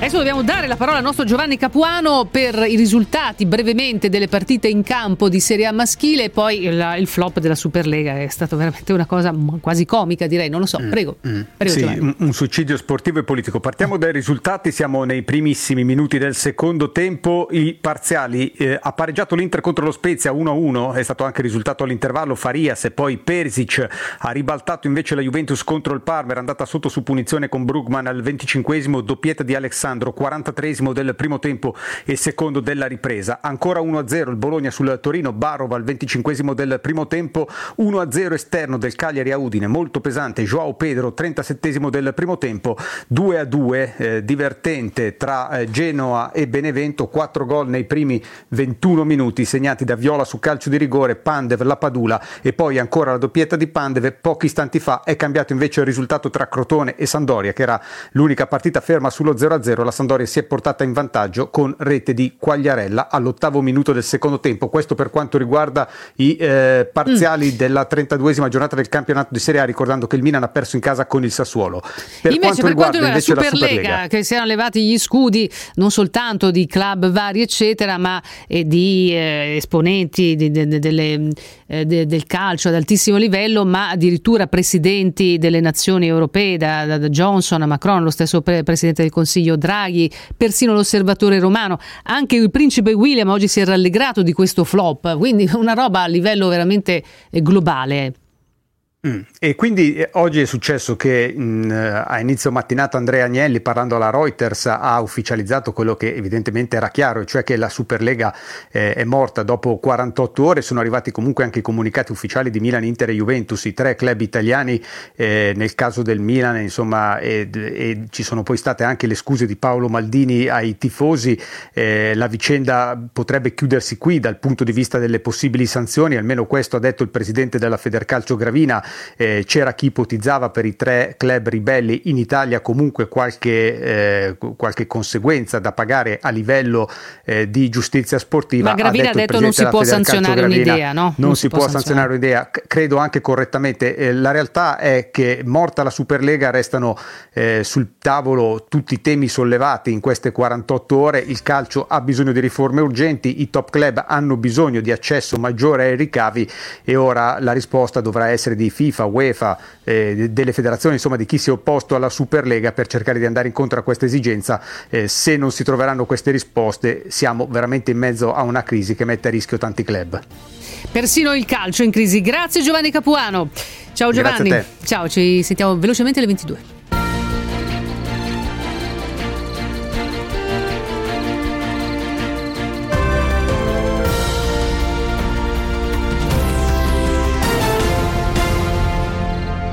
Speaker 1: Adesso dobbiamo dare la parola al nostro Giovanni Capuano per i risultati brevemente delle partite in campo di Serie A maschile. E poi il, il flop della Superlega è stata veramente una cosa quasi comica direi, non lo so, mm, prego. Mm, prego
Speaker 9: sì, un, un, suicidio sportivo e politico. Partiamo dai risultati, siamo nei primissimi minuti del secondo tempo, i parziali eh, ha pareggiato l'Inter contro lo Spezia 1-1, è stato anche risultato all'intervallo. Farias e poi Perisic. Ha ribaltato invece la Juventus contro il Parma, era andata sotto su punizione con Brugman al 25esimo, doppietta di Alexandro Alessandro, 43 del primo tempo e secondo della ripresa. Ancora 1-0 il Bologna sul Torino, Barova al 25 del primo tempo, 1-0 esterno del Cagliari a Udine, molto pesante, Joao Pedro 37 del primo tempo, 2-2 eh, divertente tra eh, Genoa e Benevento, 4 gol nei primi 21 minuti segnati da Viola su calcio di rigore, Pandev, la Padula e poi ancora la doppietta di Pandev, pochi istanti fa è cambiato invece il risultato tra Crotone e Sandoria che era l'unica partita ferma sullo 0-0 0 la Sandoria si è portata in vantaggio con rete di Quagliarella all'ottavo minuto del secondo tempo. Questo per quanto riguarda i eh, parziali mm. della 32esima giornata del campionato di Serie A, ricordando che il Milan ha perso in casa con il Sassuolo.
Speaker 1: Per invece, quanto per riguarda, quanto invece la Superlega, Superlega, che si erano levati gli scudi non soltanto di club vari, eccetera, ma eh, di eh, esponenti di, de, de, delle, eh, de, del calcio ad altissimo livello, ma addirittura presidenti delle nazioni europee, da, da, da Johnson a Macron, lo stesso pre- presidente del Consiglio Draghi Draghi, persino l'osservatore romano, anche il principe William oggi si è rallegrato di questo flop, quindi una roba a livello veramente eh, globale.
Speaker 9: Mm. E quindi eh, oggi è successo che mh, mm, a inizio mattinata Andrea Agnelli parlando alla Reuters ha ufficializzato quello che evidentemente era chiaro, cioè che la Superlega eh, è morta dopo 48 ore, sono arrivati comunque anche i comunicati ufficiali di Milan, Inter e Juventus, i tre club italiani eh, nel caso del Milan, insomma, e ci sono poi state anche le scuse di Paolo Maldini ai tifosi, eh, la vicenda potrebbe chiudersi qui dal punto di vista delle possibili sanzioni, almeno questo ha detto il presidente della Federcalcio Gravina eh, c'era chi ipotizzava per i tre club ribelli in Italia comunque qualche, eh, qualche conseguenza da pagare a livello eh, di giustizia sportiva.
Speaker 1: Ma Gravina ha detto, ha detto non si può sanzionare un'idea, no?
Speaker 9: Non, non si, si, può sanzionare un'idea, credo anche correttamente. Eh, la realtà è che morta la Superlega restano eh, sul tavolo tutti i temi sollevati in queste 48 ore, il calcio ha bisogno di riforme urgenti, i top club hanno bisogno di accesso maggiore ai ricavi e ora la risposta dovrà essere di FIFA, UEFA, eh, delle federazioni, insomma di chi si è opposto alla Superlega per cercare di andare incontro a questa esigenza. Eh, se non si troveranno queste risposte siamo veramente in mezzo a una crisi che mette a rischio tanti club.
Speaker 1: Persino il calcio in crisi. Grazie Giovanni Capuano. Ciao Giovanni. Ciao, ci sentiamo velocemente alle 22.